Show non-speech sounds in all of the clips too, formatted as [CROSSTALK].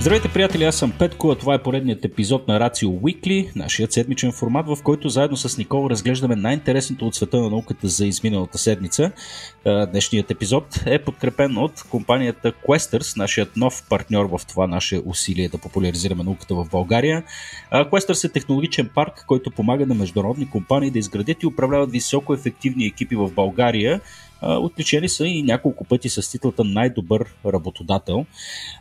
Здравейте, приятели, аз съм Петко, а това е поредният епизод на Рацио Weekly, нашият седмичен формат, в който заедно с Никола разглеждаме най-интересното от света на науката за изминалата седмица. Днешният епизод е подкрепен от компанията Questers, нашият нов партньор в това наше усилие да популяризираме науката в България. Questers е технологичен парк, който помага на международни компании да изградят и управляват високо ефективни екипи в България, Отличени са и няколко пъти с титлата най-добър работодател.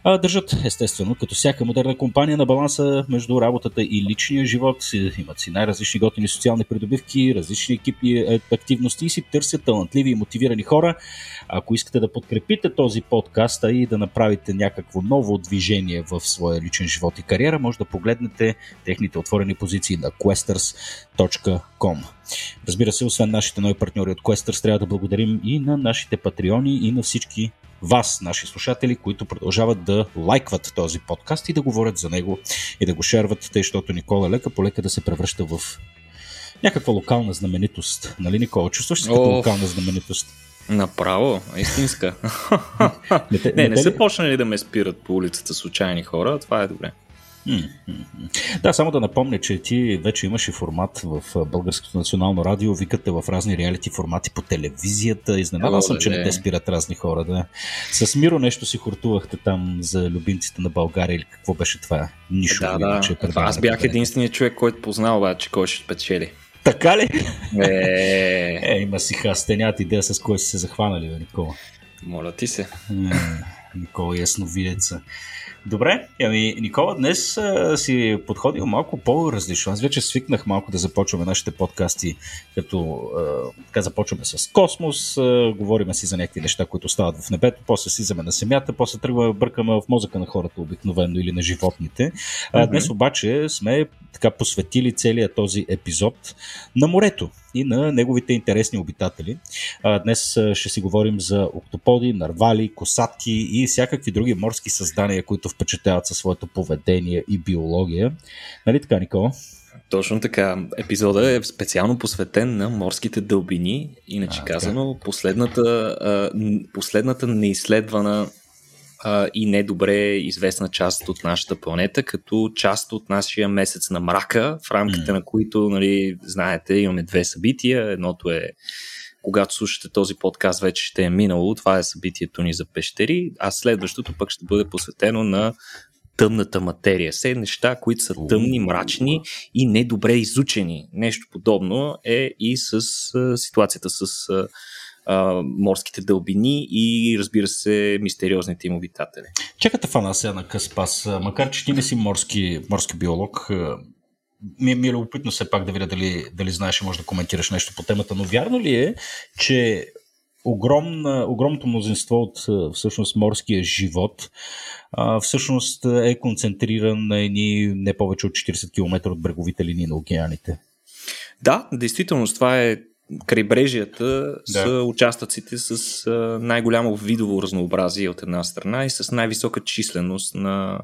Държат, естествено, като всяка модерна компания на баланса между работата и личния живот. Имат си най-различни готини социални придобивки, различни екипи, активности и си търсят талантливи и мотивирани хора. Ако искате да подкрепите този подкаст и да направите някакво ново движение в своя личен живот и кариера, може да погледнете техните отворени позиции на questers.com. Разбира се, освен нашите нови партньори от Questers, трябва да благодарим и на нашите патреони и на всички вас, наши слушатели, които продължават да лайкват този подкаст и да говорят за него и да го шерват, тъй, защото Никола лека по лека да се превръща в някаква локална знаменитост. Нали, Никола? Чувстваш се като локална знаменитост? Направо, истинска. [LAUGHS] не, не, не, не са почнали да ме спират по улицата случайни хора, това е добре. Да, само да напомня, че ти вече имаш и формат в Българското национално радио, викате в разни реалити формати по телевизията. Изненадан съм, че не те спират разни хора. Да. С Миро нещо си хуртувахте там за любимците на България или какво беше това? Нищо. Да, да. Че е Аз бях единственият човек, който познал обаче кой ще спечели. Така ли? Е, [LAUGHS] е има си хастенят идея с кой си се захванали, бе, Никола. Моля ти се. Е, Никола ясновидеца. Добре, ами Никола днес а, си подходил малко по-различно. Аз вече свикнах малко да започваме нашите подкасти, като а, така започваме с космос, а, говориме си за някакви неща, които стават в небето, после си на Земята, после тръгваме бъркаме в мозъка на хората обикновено или на животните. А, днес обаче сме така посветили целият този епизод на морето и на неговите интересни обитатели. Днес ще си говорим за октоподи, нарвали, косатки и всякакви други морски създания, които впечатляват със своето поведение и биология. Нали така, Никола? Точно така. Епизода е специално посветен на морските дълбини. Иначе а, казано, последната, последната неизследвана а, и недобре известна част от нашата планета, като част от нашия месец на мрака, в рамките mm. на които, нали, знаете, имаме две събития. Едното е когато слушате този подкаст, вече ще е минало. Това е събитието ни за пещери, а следващото пък ще бъде посветено на тъмната материя. Все неща, които са тъмни, мрачни и недобре изучени. Нещо подобно е и с ситуацията с а, морските дълбини и разбира се мистериозните им обитатели. Чакате фана сега на Къспас, макар че ти не си морски, морски биолог, ми, ми е любопитно все пак да видя дали, дали знаеш и може да коментираш нещо по темата, но вярно ли е, че огромна, огромното мнозинство от всъщност морския живот всъщност е концентриран на едни не повече от 40 км от бреговите линии на океаните? Да, действително това е крайбрежията да. са участъците с най-голямо видово разнообразие от една страна и с най-висока численост на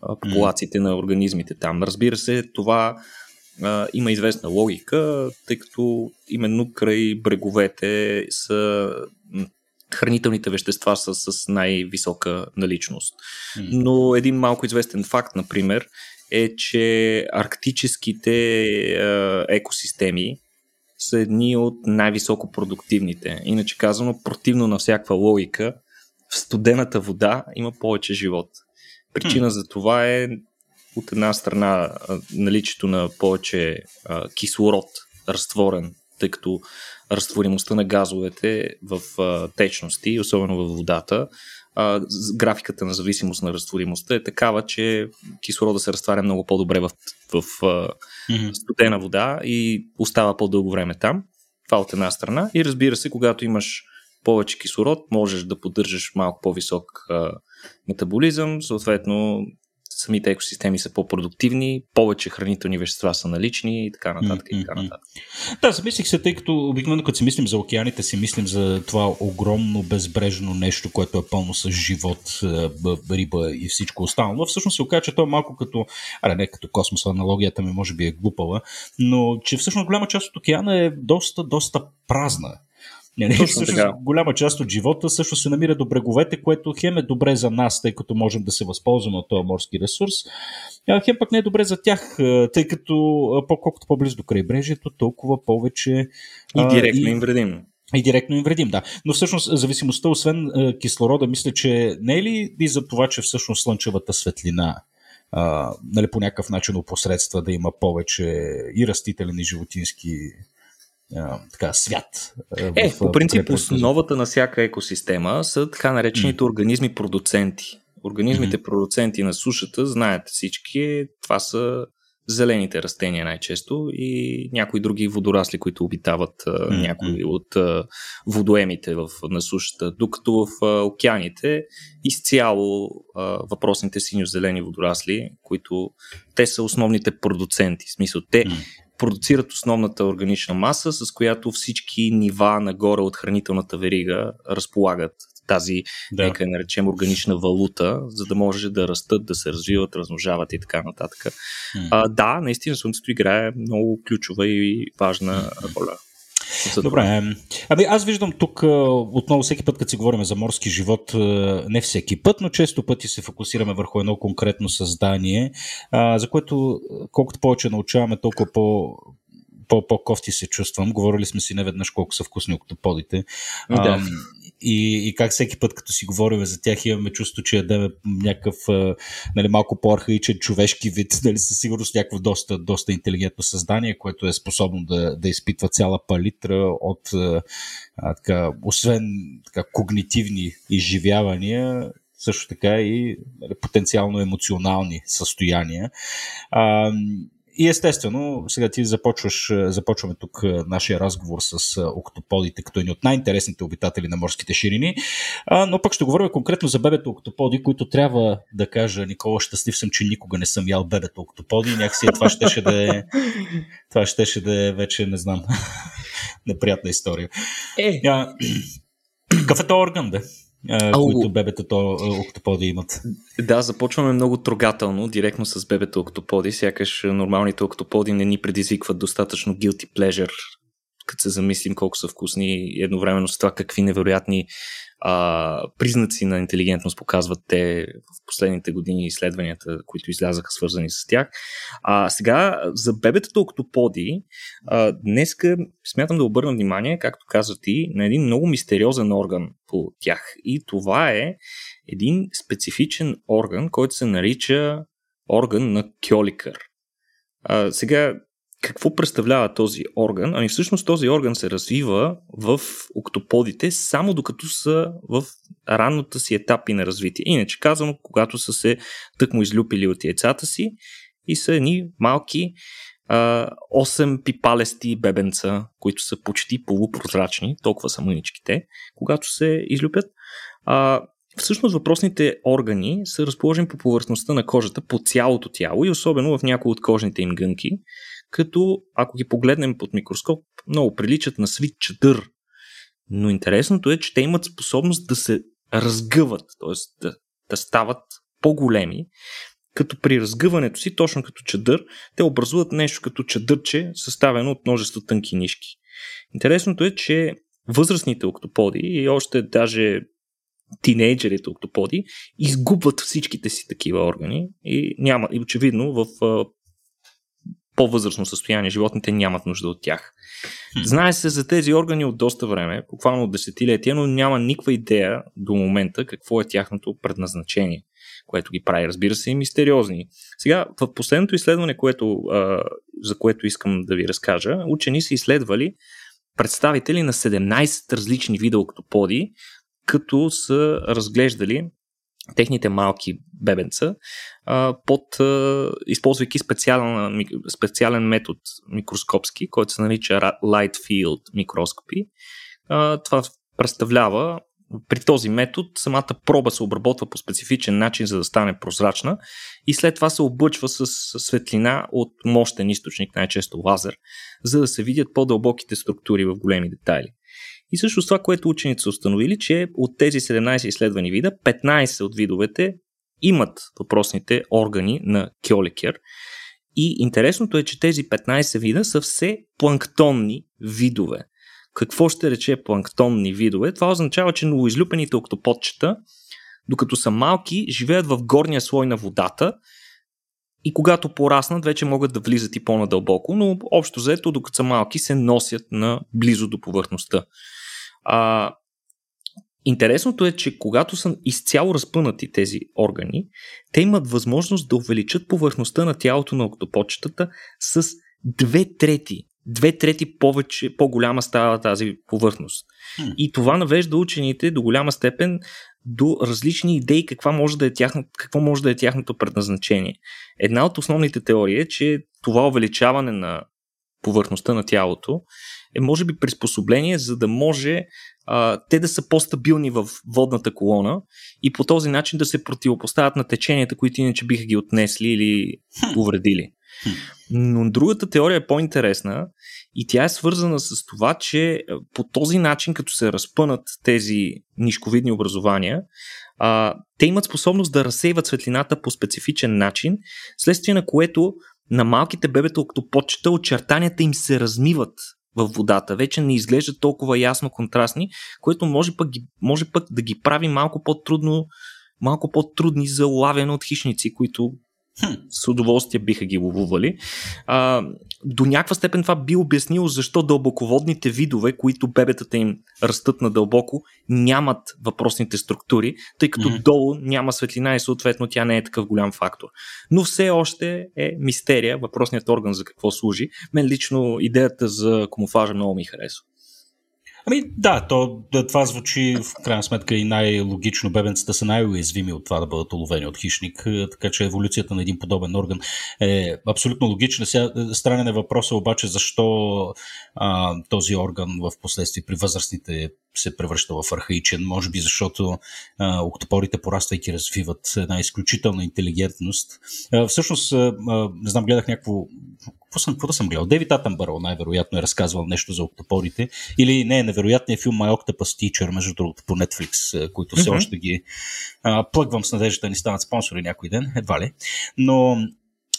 популациите mm. на организмите там. Разбира се, това а, има известна логика, тъй като именно край бреговете са хранителните вещества са с най-висока наличност. Mm. Но един малко известен факт, например, е, че арктическите а, екосистеми, са едни от най-високо продуктивните. Иначе казано, противно на всякаква логика, в студената вода има повече живот. Причина за това е от една страна наличието на повече а, кислород, разтворен, тъй като разтворимостта на газовете в а, течности, особено във водата, а, графиката на зависимост на разтворимостта е такава, че кислорода се разтваря много по-добре в, в, в mm-hmm. студена вода и остава по-дълго време там. Това от една страна. И разбира се, когато имаш повече кислород, можеш да поддържаш малко по-висок а, метаболизъм, съответно самите екосистеми са по-продуктивни, повече хранителни вещества са налични и така нататък. Mm-hmm. И така нататък. Да, замислих се, тъй като обикновено като си мислим за океаните, си мислим за това огромно безбрежно нещо, което е пълно с живот, е, риба и всичко останало. Всъщност се оказа, че то е малко като, аре не като космос, аналогията ми може би е глупава, но че всъщност голяма част от океана е доста, доста празна Не, не, всъщност, голяма част от живота също се намира до бреговете, което хем е добре за нас, тъй като можем да се възползваме от този морски ресурс. А хем пък не е добре за тях, тъй като по-колкото по-близо до крайбрежието, толкова повече. И директно и... им вредим. И директно им вредим, да. Но всъщност зависимостта, освен е, кислорода, мисля, че не е ли и за това, че всъщност слънчевата светлина а, нали, по някакъв начин опосредства да има повече и растителен и животински а, така, свят. Е, в, по принцип, основата на всяка екосистема са така наречените организми продуценти. Организмите продуценти на сушата, знаете всички, това са зелените растения най-често и някои други водорасли, които обитават mm-hmm. някои от водоемите в, на сушата. Докато в океаните изцяло въпросните синьо-зелени водорасли, които те са основните продуценти. В смисъл, те mm-hmm продуцират основната органична маса, с която всички нива нагоре от хранителната верига разполагат тази, да. нека наречем, органична валута, за да може да растат, да се развиват, размножават и така нататък. Mm. А, да, наистина Слънцето играе много ключова и важна роля. Добре. Ами аз виждам тук отново всеки път, като си говорим за морски живот, не всеки път, но често пъти се фокусираме върху едно конкретно създание, за което колкото повече научаваме, толкова по, по-кофти се чувствам. Говорили сме си неведнъж колко са вкусни октоподите. Да. И, и как всеки път, като си говорим за тях, имаме чувство, че ядем някакъв нали, малко по-архаичен човешки вид, [LAUGHS] нали, със сигурност някакво доста, доста интелигентно създание, което е способно да, да изпитва цяла палитра от, а, така, освен така, когнитивни изживявания, също така и нали, потенциално емоционални състояния. А, и естествено, сега ти започваш, е, започваме тук е, нашия разговор с е, октоподите, като едни от най-интересните обитатели на морските ширини, но пък ще говорим конкретно за бебето октоподи, които трябва да кажа, Никола, щастлив съм, че никога не съм ял бебето октоподи, някакси това щеше да е, това щеше да е вече, не знам, [LAUGHS] неприятна история. Е. [CLEARS THROAT] Какъв е то орган, бе? Ау, които бебетата октоподи имат. Да, започваме много трогателно, директно с бебета октоподи, сякаш нормалните октоподи не ни предизвикват достатъчно guilty pleasure, като се замислим колко са вкусни и едновременно с това какви невероятни а, признаци на интелигентност показват те в последните години изследванията, които излязаха свързани с тях. А сега за бебетата октоподи, а, днеска смятам да обърна внимание, както каза ти, на един много мистериозен орган по тях. И това е един специфичен орган, който се нарича орган на Кьоликър. А, сега какво представлява този орган? Ами всъщност този орган се развива в октоподите само докато са в ранната си етапи на развитие. Иначе казано, когато са се тъкмо излюпили от яйцата си и са едни малки а, 8 пипалести бебенца, които са почти полупрозрачни, толкова са мъничките, когато се излюпят. А, Всъщност въпросните органи са разположени по повърхността на кожата, по цялото тяло и особено в някои от кожните им гънки, като ако ги погледнем под микроскоп, много приличат на свит чадър. Но интересното е, че те имат способност да се разгъват, т.е. Да, да стават по-големи, като при разгъването си, точно като чадър, те образуват нещо като чадърче, съставено от множество тънки нишки. Интересното е, че възрастните октоподи и още даже тинейджерите октоподи изгубват всичките си такива органи и няма, и очевидно в по-възрастно състояние, животните нямат нужда от тях. Знае се за тези органи от доста време, буквално от десетилетия, но няма никаква идея до момента какво е тяхното предназначение, което ги прави, разбира се, и мистериозни. Сега, в последното изследване, което, за което искам да ви разкажа, учени са изследвали представители на 17 различни вида октоподи, като са разглеждали техните малки бебенца, под, използвайки специален, специален метод микроскопски, който се нарича Light Field микроскопи. Това представлява при този метод самата проба се обработва по специфичен начин, за да стане прозрачна и след това се облъчва с светлина от мощен източник, най-често лазер, за да се видят по-дълбоките структури в големи детайли. И също това, което учените са установили, че от тези 17 изследвани вида, 15 от видовете имат въпросните органи на Кьоликер. И интересното е, че тези 15 вида са все планктонни видове. Какво ще рече планктонни видове? Това означава, че новоизлюпените октоподчета, докато са малки, живеят в горния слой на водата и когато пораснат, вече могат да влизат и по-надълбоко, но общо заето, докато са малки, се носят на близо до повърхността. А, Интересното е, че когато са изцяло разпънати тези органи, те имат възможност да увеличат повърхността на тялото на октопочетата с две трети. Две трети повече, по-голяма става тази повърхност. Hmm. И това навежда учените до голяма степен до различни идеи каква може да е тяхно, какво може да е тяхното предназначение. Една от основните теории е, че това увеличаване на повърхността на тялото е може би приспособление, за да може а, те да са по-стабилни в водната колона и по този начин да се противопоставят на теченията, които иначе биха ги отнесли или увредили. Но другата теория е по-интересна и тя е свързана с това, че по този начин, като се разпънат тези нишковидни образования, а, те имат способност да разсейват светлината по специфичен начин, следствие на което на малките бебета октоподчета очертанията им се размиват в водата. Вече не изглеждат толкова ясно контрастни, което може пък, може пък да ги прави малко по-трудно малко по-трудни за лавяне от хищници, които хм, с удоволствие биха ги ловували. А, до някаква степен това би обяснило защо дълбоководните видове, които бебетата им растат надълбоко, нямат въпросните структури, тъй като mm-hmm. долу няма светлина и съответно тя не е такъв голям фактор. Но все още е мистерия, въпросният орган за какво служи. Мен лично идеята за камуфажа много ми харесва. Ами да, то, това звучи в крайна сметка и най-логично. Бебенцата са най-уязвими от това да бъдат уловени от хищник, е, така че еволюцията на един подобен орган е абсолютно логична. Сега е, странен е въпроса обаче защо а, този орган в последствие при възрастните се превръща в архаичен, може би защото а, октопорите, пораствайки, развиват една изключителна интелигентност. А, всъщност, а, не знам, гледах някакво какво съм, какво съм гледал? Дейвид Атенбърл най-вероятно е разказвал нещо за октопорите. Или не, невероятният филм My Octopus Teacher, между другото, по Netflix, които все mm-hmm. още ги а, плъгвам с надежда да ни станат спонсори някой ден, едва ли. Но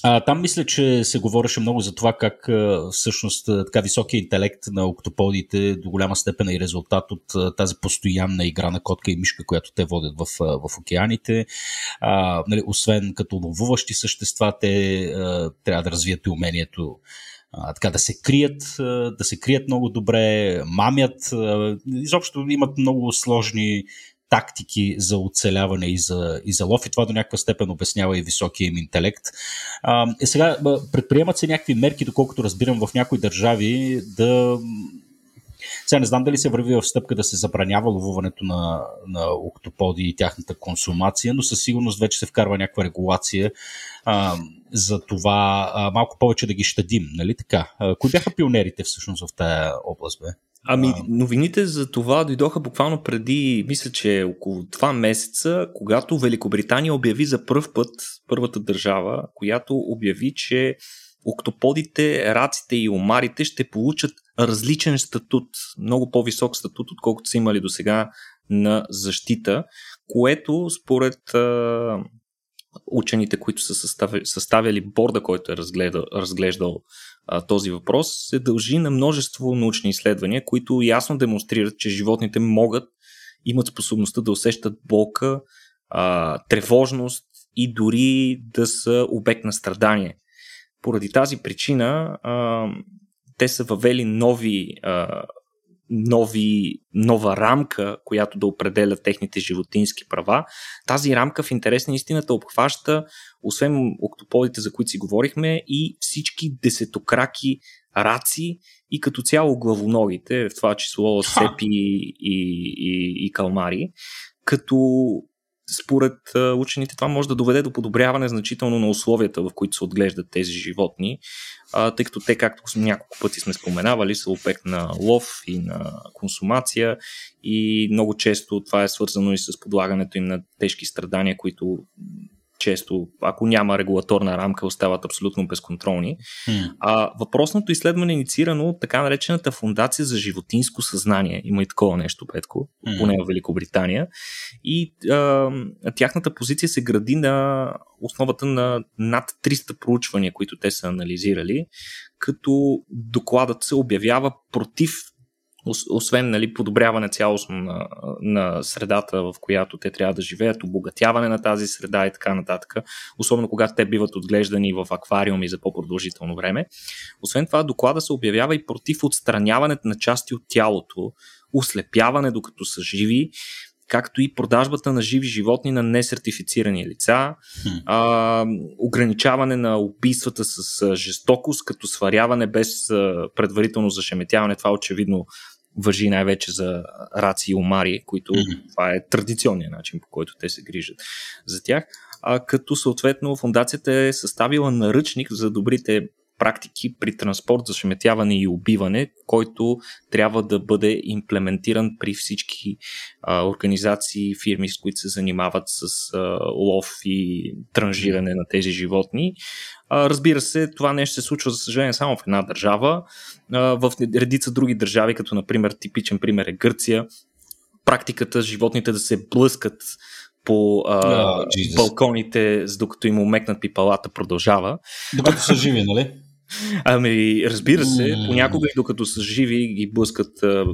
а, там мисля, че се говореше много за това как всъщност така високия интелект на октоподите до голяма степен е резултат от тази постоянна игра на котка и мишка, която те водят в, в океаните. А, нали, освен като ловуващи същества, те а, трябва да развият и умението а, така да се крият, да се крият много добре, мамят. Изобщо имат много сложни тактики за оцеляване и за, и за лов и това до някаква степен обяснява и високия им интелект. А, е, сега предприемат се някакви мерки, доколкото разбирам в някои държави да сега не знам дали се върви в стъпка да се забранява ловуването на, на октоподи и тяхната консумация, но със сигурност вече се вкарва някаква регулация а, за това а, малко повече да ги щадим, нали така? А, кои бяха пионерите всъщност в тази област, бе? Ами, новините за това дойдоха буквално преди, мисля, че около два месеца, когато Великобритания обяви за първ път, първата държава, която обяви, че октоподите, раците и омарите ще получат различен статут, много по-висок статут, отколкото са имали до сега на защита, което според а, учените, които са съставили, съставили борда, който е разгледал, разглеждал а, този въпрос, се дължи на множество научни изследвания, които ясно демонстрират, че животните могат, имат способността да усещат болка, а, тревожност и дори да са обект на страдание. Поради тази причина а, те са въвели нови а, нови, нова рамка, която да определя техните животински права. Тази рамка в интерес на истината обхваща, освен октоподите, за които си говорихме, и всички десетокраки раци и като цяло главоногите, в това число сепи и, и, и калмари, като според учените това може да доведе до подобряване значително на условията, в които се отглеждат тези животни, тъй като те, както няколко пъти сме споменавали, са обект на лов и на консумация и много често това е свързано и с подлагането им на тежки страдания, които често, ако няма регулаторна рамка, остават абсолютно безконтролни. Mm. А, въпросното изследване е инициирано от така наречената фундация за животинско съзнание. Има и такова нещо, Петко, mm. поне в Великобритания. И а, тяхната позиция се гради на основата на над 300 проучвания, които те са анализирали, като докладът се обявява против освен нали, подобряване цялостно на, на средата, в която те трябва да живеят, обогатяване на тази среда и така нататък, особено когато те биват отглеждани в аквариуми за по-продължително време. Освен това, доклада се обявява и против отстраняването на части от тялото, ослепяване докато са живи, както и продажбата на живи животни на несертифицирани лица, а, ограничаване на убийствата с жестокост, като сваряване без предварително зашеметяване. Това очевидно въжи най-вече за раци и омари, които mm-hmm. това е традиционният начин, по който те се грижат за тях. А, като съответно фундацията е съставила наръчник за добрите практики при транспорт, зашеметяване и убиване, който трябва да бъде имплементиран при всички а, организации фирми, с които се занимават с а, лов и транжиране на тези животни. А, разбира се, това нещо се случва, за съжаление, само в една държава. А, в редица други държави, като например типичен пример е Гърция, практиката животните да се блъскат по а, oh, балконите, докато им умекнат пипалата, продължава. Докато са живи, нали? Ами, разбира се, понякога и докато са живи ги блъскат а,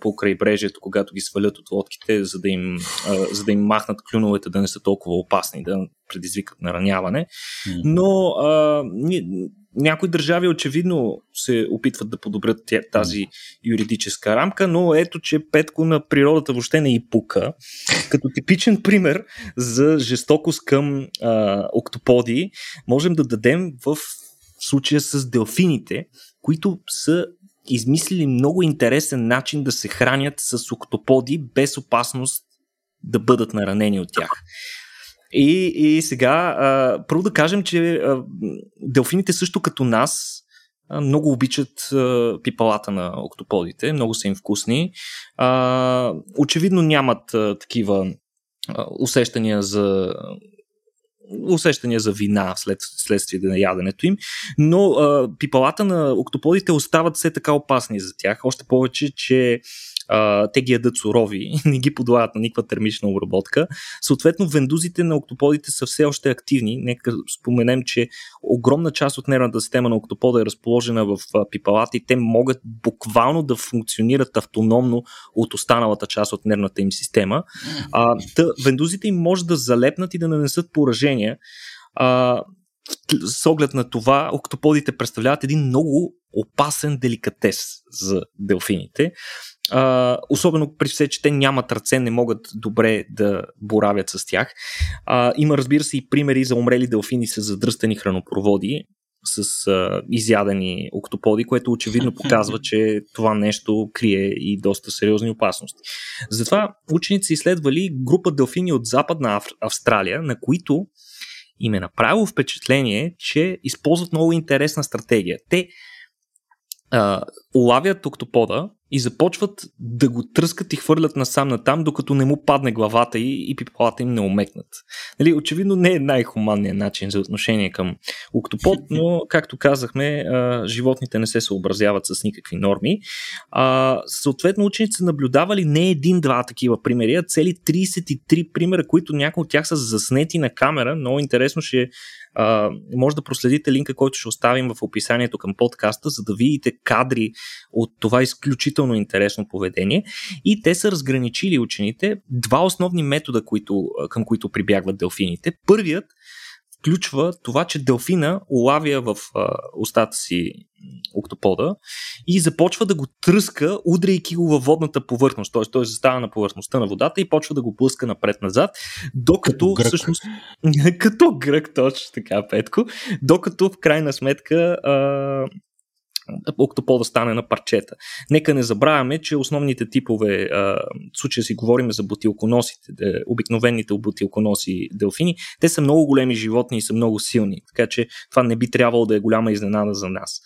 по крайбрежието, когато ги свалят от лодките, за да, им, а, за да им махнат клюновете да не са толкова опасни, да предизвикат нараняване. Но а, някои държави очевидно се опитват да подобрят тази юридическа рамка, но ето, че Петко на природата въобще не и пука. Като типичен пример за жестокост към а, октоподи, можем да дадем в случая с делфините, които са измислили много интересен начин да се хранят с октоподи без опасност да бъдат наранени от тях. И, и сега, а, първо да кажем, че а, делфините също като нас а, много обичат а, пипалата на октоподите, много са им вкусни. А, очевидно нямат а, такива усещания за усещания за вина след, следствие на яденето им, но а, пипалата на октоподите остават все така опасни за тях, още повече, че а, те ги ядат сурови, [LAUGHS] не ги подлагат на никаква термична обработка. Съответно, вендузите на октоподите са все още активни. Нека споменем, че огромна част от нервната система на октопода е разположена в пипалата и те могат буквално да функционират автономно от останалата част от нервната им система. А, тъ, вендузите им може да залепнат и да нанесат поражения. А, с оглед на това, октоподите представляват един много опасен деликатес за делфините. А, особено при все, че те нямат ръце, не могат добре да боравят с тях. А, има, разбира се, и примери за умрели делфини с задръстени хранопроводи, с а, изядени октоподи, което очевидно показва, че това нещо крие и доста сериозни опасности. Затова ученици изследвали група делфини от Западна Австралия, на които им е направило впечатление, че използват много интересна стратегия. Те а, улавят октопода и започват да го тръскат и хвърлят насам натам, докато не му падне главата и, и пипалата им не омекнат. Нали, очевидно не е най-хуманният начин за отношение към октопод, но, [LAUGHS] както казахме, животните не се съобразяват с никакви норми. А, съответно, ученици са наблюдавали не един-два такива примери, а цели 33 примера, които някои от тях са заснети на камера. Много интересно ще а, може да проследите линка, който ще оставим в описанието към подкаста, за да видите кадри от това изключително интересно поведение. И те са разграничили учените два основни метода, които, към които прибягват делфините. Първият включва това, че делфина улавя в а, устата си октопода и започва да го тръска, удряйки го във водната повърхност. Т.е. той застава на повърхността на водата и почва да го блъска напред-назад, докато като всъщност... [LAUGHS] като грък, точно така, Петко. Докато в крайна сметка а, октопода стане на парчета. Нека не забравяме, че основните типове, в случая си говорим за бутилконосите, обикновените бутилконоси делфини, те са много големи животни и са много силни, така че това не би трябвало да е голяма изненада за нас.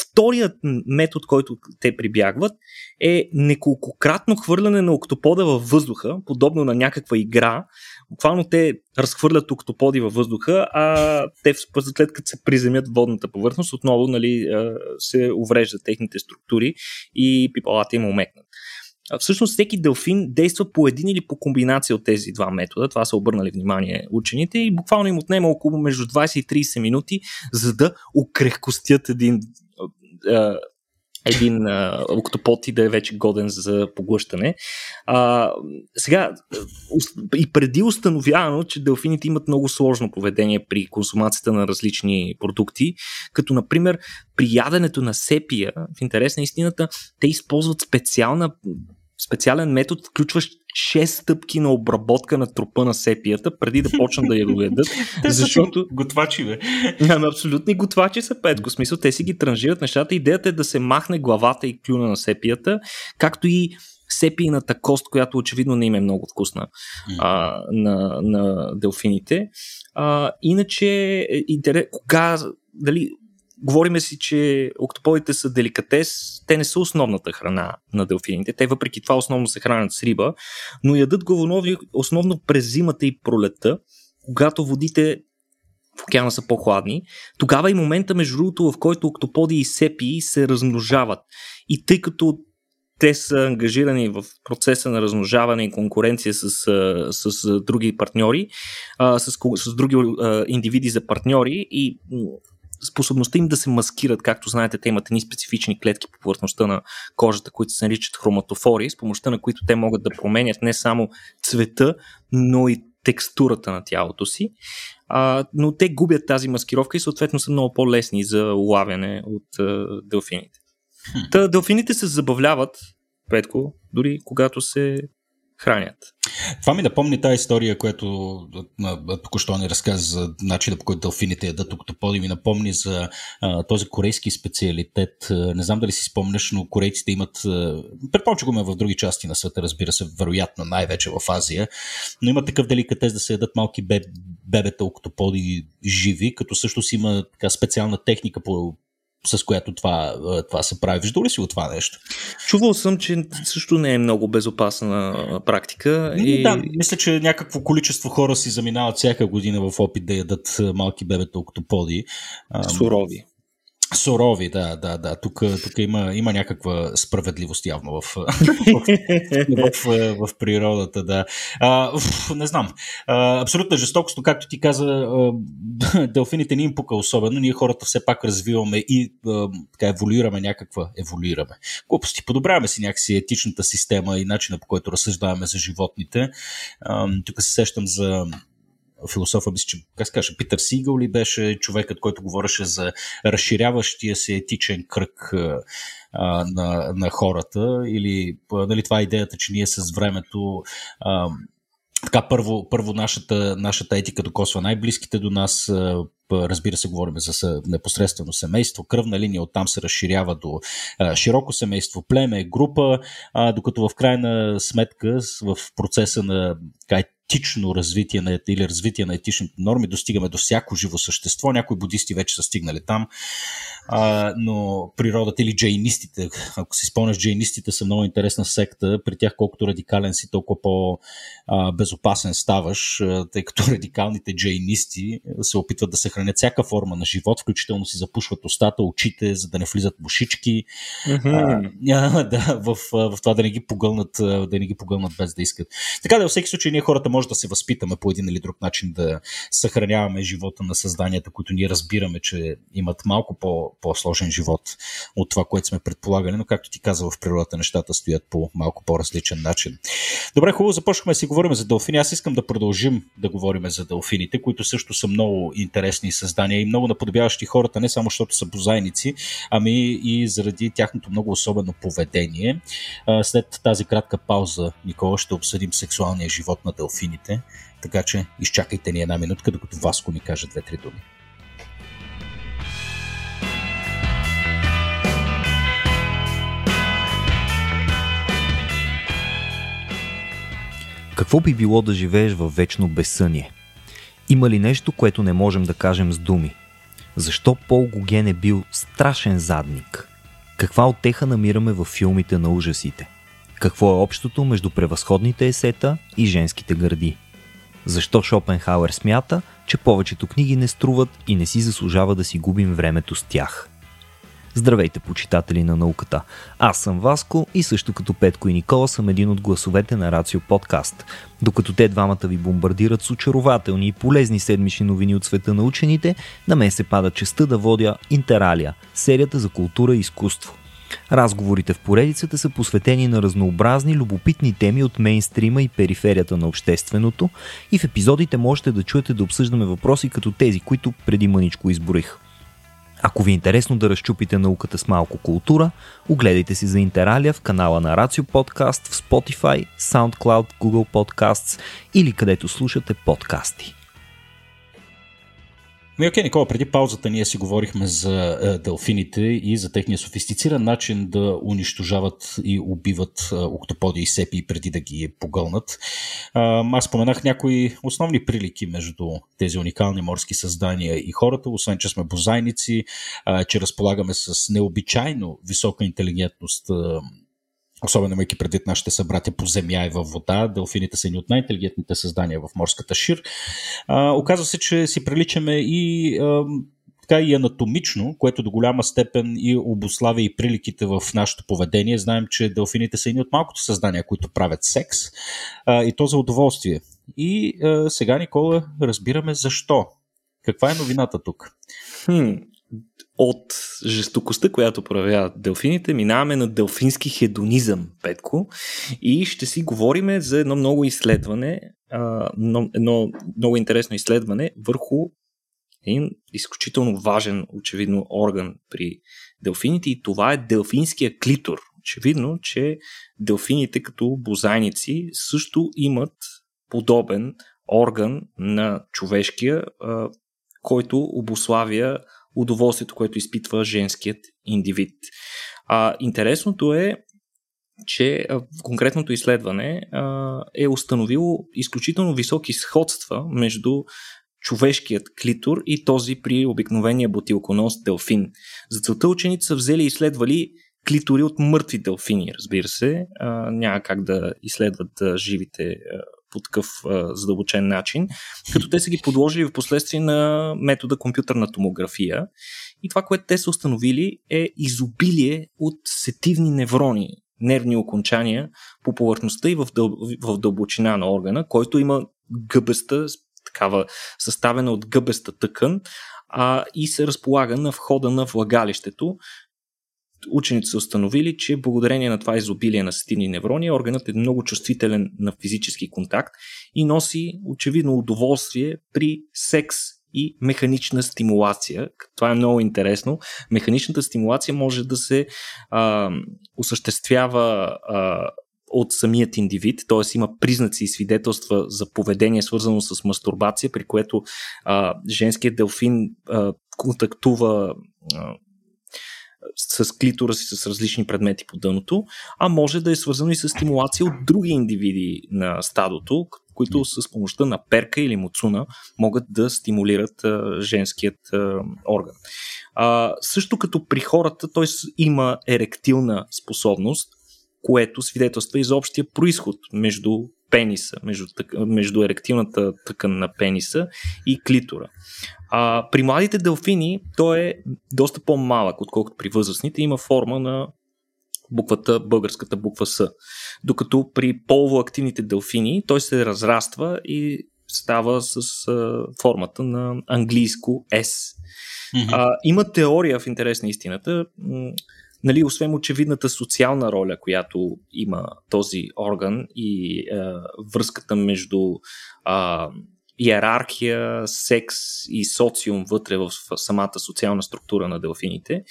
Вторият метод, който те прибягват е неколкократно хвърляне на октопода във въздуха, подобно на някаква игра, буквално те разхвърлят октоподи във въздуха, а те след като се приземят в водната повърхност, отново нали, се увреждат техните структури и пипалата им умекнат. Всъщност всеки делфин действа по един или по комбинация от тези два метода. Това са обърнали внимание учените и буквално им отнема около между 20 и 30 минути, за да укрехкостят един един а, октопод и да е вече годен за поглъщане. А, сега, и преди установявано, че делфините имат много сложно поведение при консумацията на различни продукти, като например при яденето на сепия, в интерес на истината, те използват специална специален метод, включващ 6 стъпки на обработка на трупа на сепията, преди да почнат да я доедат. [LAUGHS] защото... Готвачи, бе. [LAUGHS] Ами, абсолютни готвачи са, Петко. Смисъл, те си ги транжират нещата. Идеята е да се махне главата и клюна на сепията, както и сепийната кост, която очевидно не им е много вкусна а, на, на делфините. А, иначе, е, интерес, кога, дали, Говориме си, че октоподите са деликатес, те не са основната храна на делфините, те въпреки това основно се хранят с риба, но ядат главонови основно през зимата и пролета, когато водите в океана са по-хладни. Тогава и момента, между другото, в който октоподи и сепи се размножават. И тъй като те са ангажирани в процеса на размножаване и конкуренция с, с, с други партньори, с, с други индивиди за партньори и способността им да се маскират, както знаете, те имат едни специфични клетки по повърхността на кожата, които се наричат хроматофори, с помощта на които те могат да променят не само цвета, но и текстурата на тялото си. А, но те губят тази маскировка и съответно са много по-лесни за улавяне от а, делфините. Та, делфините се забавляват, Петко, дори когато се хранят. Това ми напомни тази история, която току-що ни разказа за начина по който делфините ядат октоподи. Ми напомни за а, този корейски специалитет. Не знам дали си спомняш, но корейците имат. Предполагам, че го има в други части на света, разбира се, вероятно най-вече в Азия. Но има такъв деликатес да се ядат малки беб, бебета октоподи живи, като също си има така специална техника по с която това, това се прави. Виждал ли си от това нещо? Чувал съм, че също не е много безопасна практика. И... Да, мисля, че някакво количество хора си заминават всяка година в опит да ядат малки бебета октоподи. Сурови сурови, да, да, да. Тук, тук има, има някаква справедливост явно в, в, [LAUGHS] в, в, в природата, да. А, не знам. А, абсолютна жестокост, но както ти каза, а, [LAUGHS] делфините ни им пука особено. Ние хората все пак развиваме и а, така еволюираме някаква, еволюираме. Глупости, подобряваме си някакси етичната система и начина по който разсъждаваме за животните. А, тук се сещам за философа, мисля, че, как се каже, Питър Сигъл ли беше човекът, който говореше за разширяващия се етичен кръг а, на, на хората? Или нали, това е идеята, че ние с времето а, така, първо, първо нашата, нашата етика докосва най-близките до нас, разбира се, говорим за непосредствено семейство, кръвна линия оттам се разширява до широко семейство, племе, група, докато в крайна сметка в процеса на етично развитие на, или развитие на етичните норми достигаме до всяко живо същество. Някои будисти вече са стигнали там, а, но природата или джейнистите, ако си спомняш, джейнистите са много интересна секта. При тях колкото радикален си, толкова по-безопасен ставаш, тъй като радикалните джейнисти се опитват да съхранят всяка форма на живот, включително си запушват устата, очите, за да не влизат мушички. Mm-hmm. [LAUGHS] А, да, в, в това да не ги погълнат, да не ги погълнат без да искат. Така да, във всеки случай ние хората може да се възпитаме по един или друг начин да съхраняваме живота на създанията, които ние разбираме, че имат малко по, по-сложен живот от това, което сме предполагали, но както ти каза, в природата нещата стоят по малко по-различен начин. Добре, хубаво, започваме да си говорим за делфини. Аз искам да продължим да говорим за делфините, които също са много интересни създания и много наподобяващи хората, не само защото са бозайници, ами и заради тяхното много особено поведение. След тази кратка пауза, Никола, ще обсъдим сексуалния живот на делфини новините, така че изчакайте ни една минутка, докато Васко ни каже две-три думи. Какво би било да живееш във вечно безсъние? Има ли нещо, което не можем да кажем с думи? Защо Пол Гоген е бил страшен задник? Каква отеха намираме във филмите на ужасите? Какво е общото между превъзходните есета и женските гърди? Защо Шопенхауер смята, че повечето книги не струват и не си заслужава да си губим времето с тях? Здравейте, почитатели на науката! Аз съм Васко и също като Петко и Никола съм един от гласовете на Рацио Подкаст. Докато те двамата ви бомбардират с очарователни и полезни седмични новини от света на учените, на мен се пада честа да водя Интералия, серията за култура и изкуство. Разговорите в поредицата са посветени на разнообразни, любопитни теми от мейнстрима и периферията на общественото и в епизодите можете да чуете да обсъждаме въпроси като тези, които преди мъничко изборих. Ако ви е интересно да разчупите науката с малко култура, огледайте си за Интералия в канала на Рацио Подкаст в Spotify, SoundCloud, Google Podcasts или където слушате подкасти. Ми, окей, Никола, преди паузата ние си говорихме за е, делфините и за техния софистициран начин да унищожават и убиват е, октоподи и сепи преди да ги погълнат. Е, аз споменах някои основни прилики между тези уникални морски създания и хората, освен че сме бозайници, е, че разполагаме с необичайно висока интелигентност е, особено имайки предвид нашите събратя по земя и във вода. Делфините са едни от най-интелигентните създания в морската шир. А, оказва се, че си приличаме и а, така и анатомично, което до голяма степен и обославя и приликите в нашето поведение. Знаем, че делфините са едни от малкото създания, които правят секс а, и то за удоволствие. И а, сега, Никола, разбираме защо. Каква е новината тук? Хм, от жестокостта, която проявяват делфините, минаваме на делфински хедонизъм, Петко, и ще си говорим за едно много изследване, едно много интересно изследване върху един изключително важен, очевидно, орган при делфините и това е делфинския клитор. Очевидно, че делфините като бозайници също имат подобен орган на човешкия, който обославя удоволствието, което изпитва женският индивид. А, интересното е, че а, конкретното изследване а, е установило изключително високи сходства между човешкият клитор и този при обикновения бутилконос делфин. За целта учените са взели и изследвали клитори от мъртви делфини, разбира се. А, няма как да изследват а, живите а, по такъв а, задълбочен начин, като те са ги подложили в последствие на метода компютърна томография. И това, което те са установили е изобилие от сетивни неврони, нервни окончания по повърхността и в, дъл... в дълбочина на органа, който има гъбеста, такава съставена от гъбеста тъкан, а, и се разполага на входа на влагалището, учените са установили, че благодарение на това изобилие на сетивни неврони, органът е много чувствителен на физически контакт и носи очевидно удоволствие при секс и механична стимулация. Това е много интересно. Механичната стимулация може да се а, осъществява а, от самият индивид, т.е. има признаци и свидетелства за поведение, свързано с мастурбация, при което а, женският делфин а, контактува а, с клитора си с различни предмети по дъното, а може да е свързано и с стимулация от други индивиди на стадото, които с помощта на перка или муцуна могат да стимулират а, женският а, орган. А, също като при хората, той има еректилна способност, което свидетелства и за общия происход между пениса, между, между еректилната тъкан на пениса и клитора. А, при младите делфини той е доста по-малък, отколкото при възрастните. Има форма на буквата, българската буква С. Докато при половоактивните делфини той се разраства и става с а, формата на английско S. Mm-hmm. А, има теория в интерес на истината нали, освен очевидната социална роля, която има този орган и е, връзката между е, иерархия, секс и социум вътре в самата социална структура на делфините,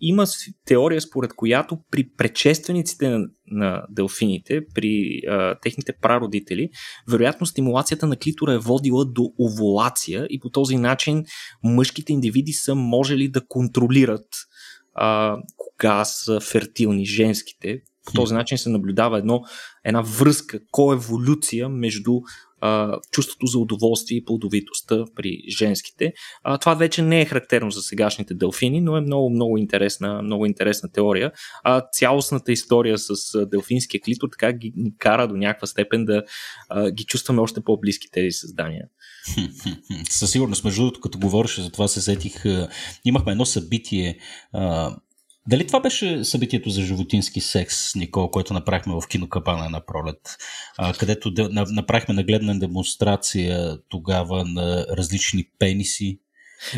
има теория според която при предшествениците на, делфините, при а, техните прародители, вероятно стимулацията на клитора е водила до овулация и по този начин мъжките индивиди са можели да контролират а, кога са фертилни женските. По този начин се наблюдава едно, една връзка, коеволюция между а, чувството за удоволствие и плодовитостта при женските. А, това вече не е характерно за сегашните делфини, но е много, много интересна, много интересна теория. А, цялостната история с делфинския клитор така ги, ни кара до някаква степен да а, ги чувстваме още по-близки тези създания. [LAUGHS] Със сигурност, между другото, като говореше за това, се сетих. Имахме едно събитие. Дали това беше събитието за животински секс, Никол, което направихме в кинокапана на пролет, където направихме нагледна демонстрация тогава на различни пениси,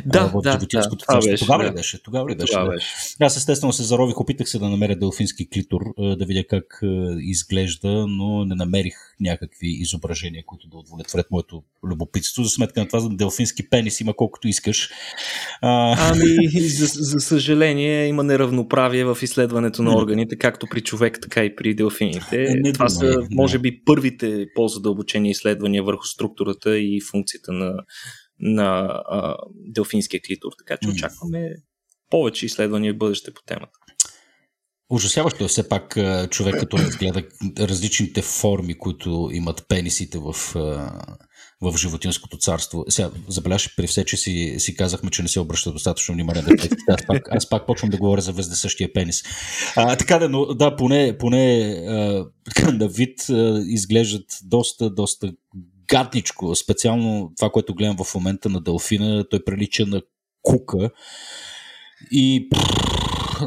Да, в да, да, беше, Тогава да. ли беше? Тогава ли беше? Тогава да. беше. Аз естествено се зарових, опитах се да намеря делфински клитор, да видя как изглежда, но не намерих някакви изображения, които да удовлетворят моето любопитство. За сметка на това, за делфински пенис има колкото искаш. А... Ами, [LAUGHS] за, за съжаление, има неравноправие в изследването на органите, както при човек, така и при делфините. Е, не това думай, са, може би, първите по-задълбочени изследвания върху структурата и функцията на, на а, делфинския клитор, така че очакваме повече изследвания в бъдеще по темата. Ужасяващо е все пак човек, като разгледа различните форми, които имат пенисите в, в животинското царство. Сега, забеляваш при все, че си, си казахме, че не се обръща достатъчно внимание на текстите. Аз пак, аз пак почвам да говоря за вездесъщия пенис. А, така да, но да, поне, поне а, на вид а, изглеждат доста, доста гадничко. Специално това, което гледам в момента на Делфина, той прилича на кука. И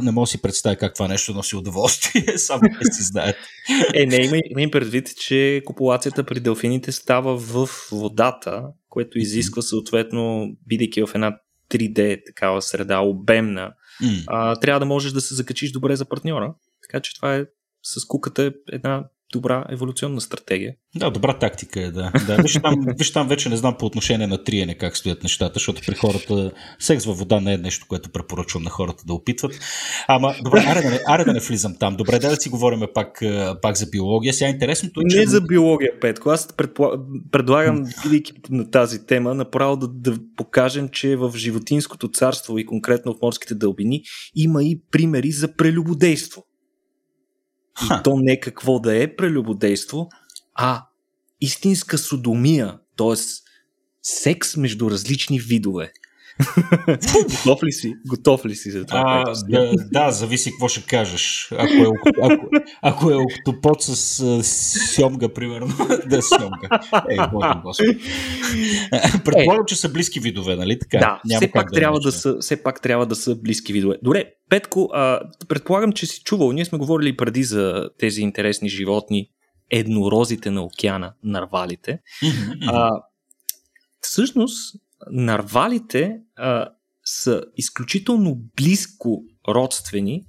не мога да си представя как това нещо носи удоволствие, само да си знаят. Е, не, има, им предвид, че копулацията при делфините става в водата, което изисква съответно, бидейки в една 3D такава среда, обемна, М. а, трябва да можеш да се закачиш добре за партньора. Така че това е с куката една добра еволюционна стратегия. Да, добра тактика е, да. да виж, там, [LAUGHS] виж там вече не знам по отношение на триене как стоят нещата, защото при хората секс във вода не е нещо, което препоръчвам на хората да опитват. Ама, добре, аре да не, аре да не влизам там. Добре, да, да си говорим пак, пак за биология. Сега интересното е, че... Не за биология, Петко. Аз предпла... предлагам, бидейки на тази тема, направо да, да покажем, че в животинското царство и конкретно в морските дълбини има и примери за прелюбодейство. И то не какво да е прелюбодейство, а истинска содомия, т.е. секс между различни видове. Готов ли си? Готов ли си за това? А, да, да, зависи какво ще кажеш. Ако е, ако, ако е октопод с а, сьомга, примерно. [LAUGHS] да, сьомга. Ей, боже, господи. Предполагам, че са близки видове, нали така? Да, Няма все пак, трябва да е са, все пак трябва да са близки видове. Добре, Петко, а, предполагам, че си чувал, ние сме говорили преди за тези интересни животни, еднорозите на океана, нарвалите. А, всъщност, нарвалите а, са изключително близко родствени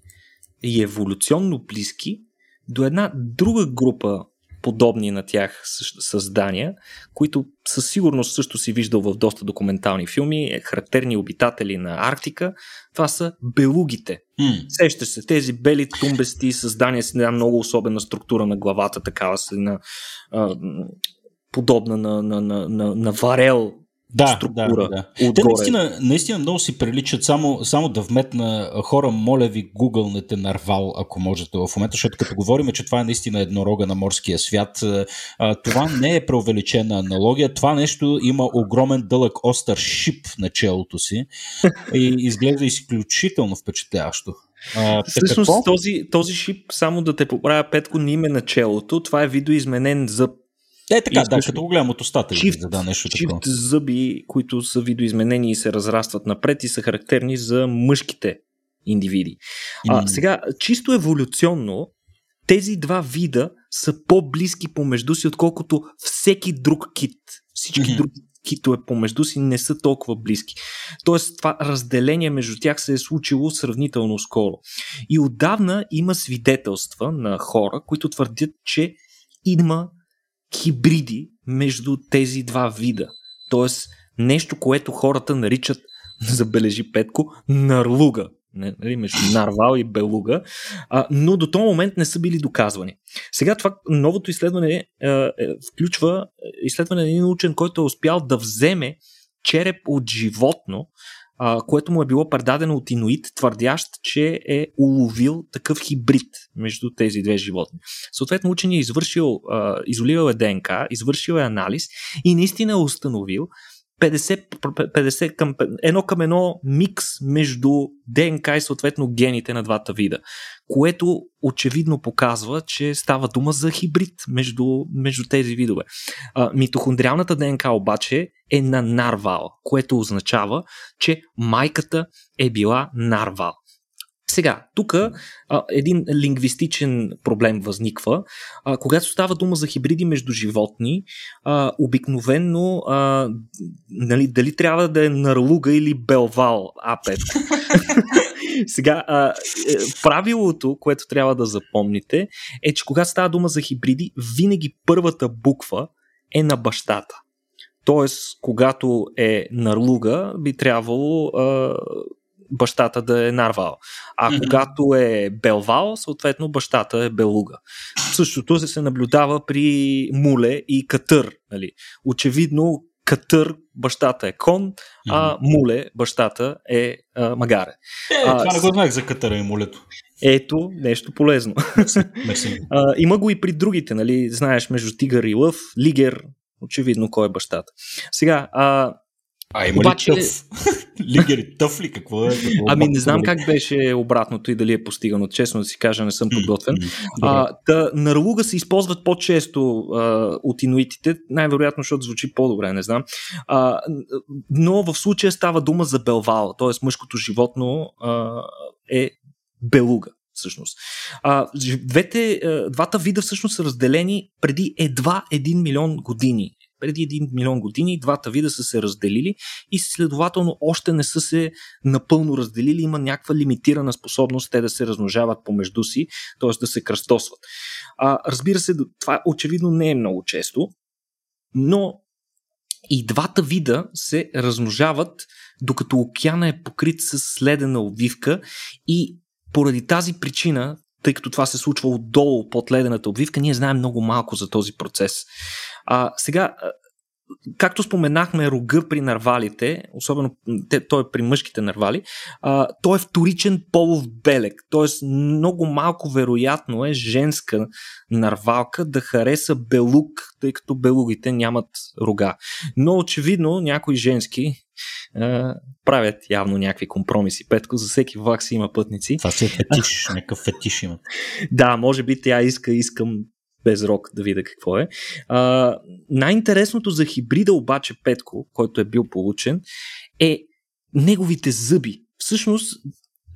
и еволюционно близки до една друга група подобни на тях съ- създания, които със сигурност също си виждал в доста документални филми, е, характерни обитатели на Арктика. Това са белугите. М. Сещаш се, тези бели тумбести създания с една много особена структура на главата, такава с една а, подобна на, на, на, на, на варел да, структура да, да. Те наистина, наистина много си приличат. Само, само да вметна хора, моля ви, гугълнете нарвал, ако можете в момента, защото като говорим, че това е наистина еднорога на морския свят, това не е преувеличена аналогия. Това нещо има огромен дълъг остър шип на челото си и изглежда изключително впечатляващо. А, Всъщност какво? този, този шип, само да те поправя Петко, не име на челото, това е видоизменен зъб. Е, така, да, като го гледам от устата, Чифт, да, нещо чифт такова. зъби, които са видоизменени и се разрастват напред и са характерни за мъжките индивиди. А, сега, чисто еволюционно, тези два вида са по-близки помежду си, отколкото всеки друг кит. Всички Мгм. други китове помежду си не са толкова близки. Тоест, това разделение между тях се е случило сравнително скоро. И отдавна има свидетелства на хора, които твърдят, че има хибриди между тези два вида. Тоест, нещо, което хората наричат, [LAUGHS] забележи Петко, нарлуга. Нали, между нарвал и белуга, а, но до този момент не са били доказвани. Сега това новото изследване е, е, включва изследване на един учен, който е успял да вземе череп от животно, което му е било предадено от инуит, твърдящ, че е уловил такъв хибрид между тези две животни. Съответно, ученият е извършил, а, изолирал е ДНК, извършил е анализ и наистина е установил 50, 50 към, едно към едно микс между ДНК и съответно гените на двата вида, което очевидно показва, че става дума за хибрид между, между тези видове. А, митохондриалната ДНК обаче е на нарвал, което означава, че майката е била нарвал. Сега, тук един лингвистичен проблем възниква. А, когато става дума за хибриди между животни, а, обикновенно а, нали, дали трябва да е нарлуга или белвал А5. [LAUGHS] Сега, а, е, правилото, което трябва да запомните, е, че когато става дума за хибриди, винаги първата буква е на бащата. Тоест, когато е нарлуга, би трябвало а, бащата да е нарвал. А mm-hmm. когато е белвал, съответно бащата е белуга. Същото се наблюдава при муле и катър. Нали. Очевидно, катър бащата е кон, а муле бащата е а, магаре. Е, а, това не го знаех за катъра и мулето. Ето, нещо полезно. Мерси. [LAUGHS] а, има го и при другите, нали? Знаеш, между тигър и лъв, лигер, очевидно кой е бащата. Сега, а, а има Обаче... ли тъф? Лигери тъф ли? Какво е? Какво ами не знам как беше обратното и дали е постигано. Честно да си кажа, не съм подготвен. а, та, нарлуга се използват по-често а, от инуитите, най-вероятно, защото звучи по-добре, не знам. А, но в случая става дума за белвал, т.е. мъжкото животно а, е белуга всъщност. А, двете, двата вида всъщност са разделени преди едва 1 милион години преди 1 милион години двата вида са се разделили и следователно още не са се напълно разделили. Има някаква лимитирана способност те да се размножават помежду си, т.е. да се кръстосват. А, разбира се, това очевидно не е много често, но и двата вида се размножават, докато океана е покрит с следена обвивка и поради тази причина, тъй като това се случва отдолу под ледената обвивка, ние знаем много малко за този процес. А, сега, както споменахме рога при нарвалите, особено те, той е при мъжките нарвали, а, той е вторичен полов белек, т.е. много малко вероятно е женска нарвалка да хареса белук, тъй като белугите нямат рога. Но очевидно някои женски а, правят явно някакви компромиси. Петко, за всеки влак си има пътници. Това си е фетиш, някакъв фетиш има. [LAUGHS] да, може би тя иска, искам без рок да видя какво е. А, най-интересното за хибрида обаче Петко, който е бил получен, е неговите зъби. Всъщност,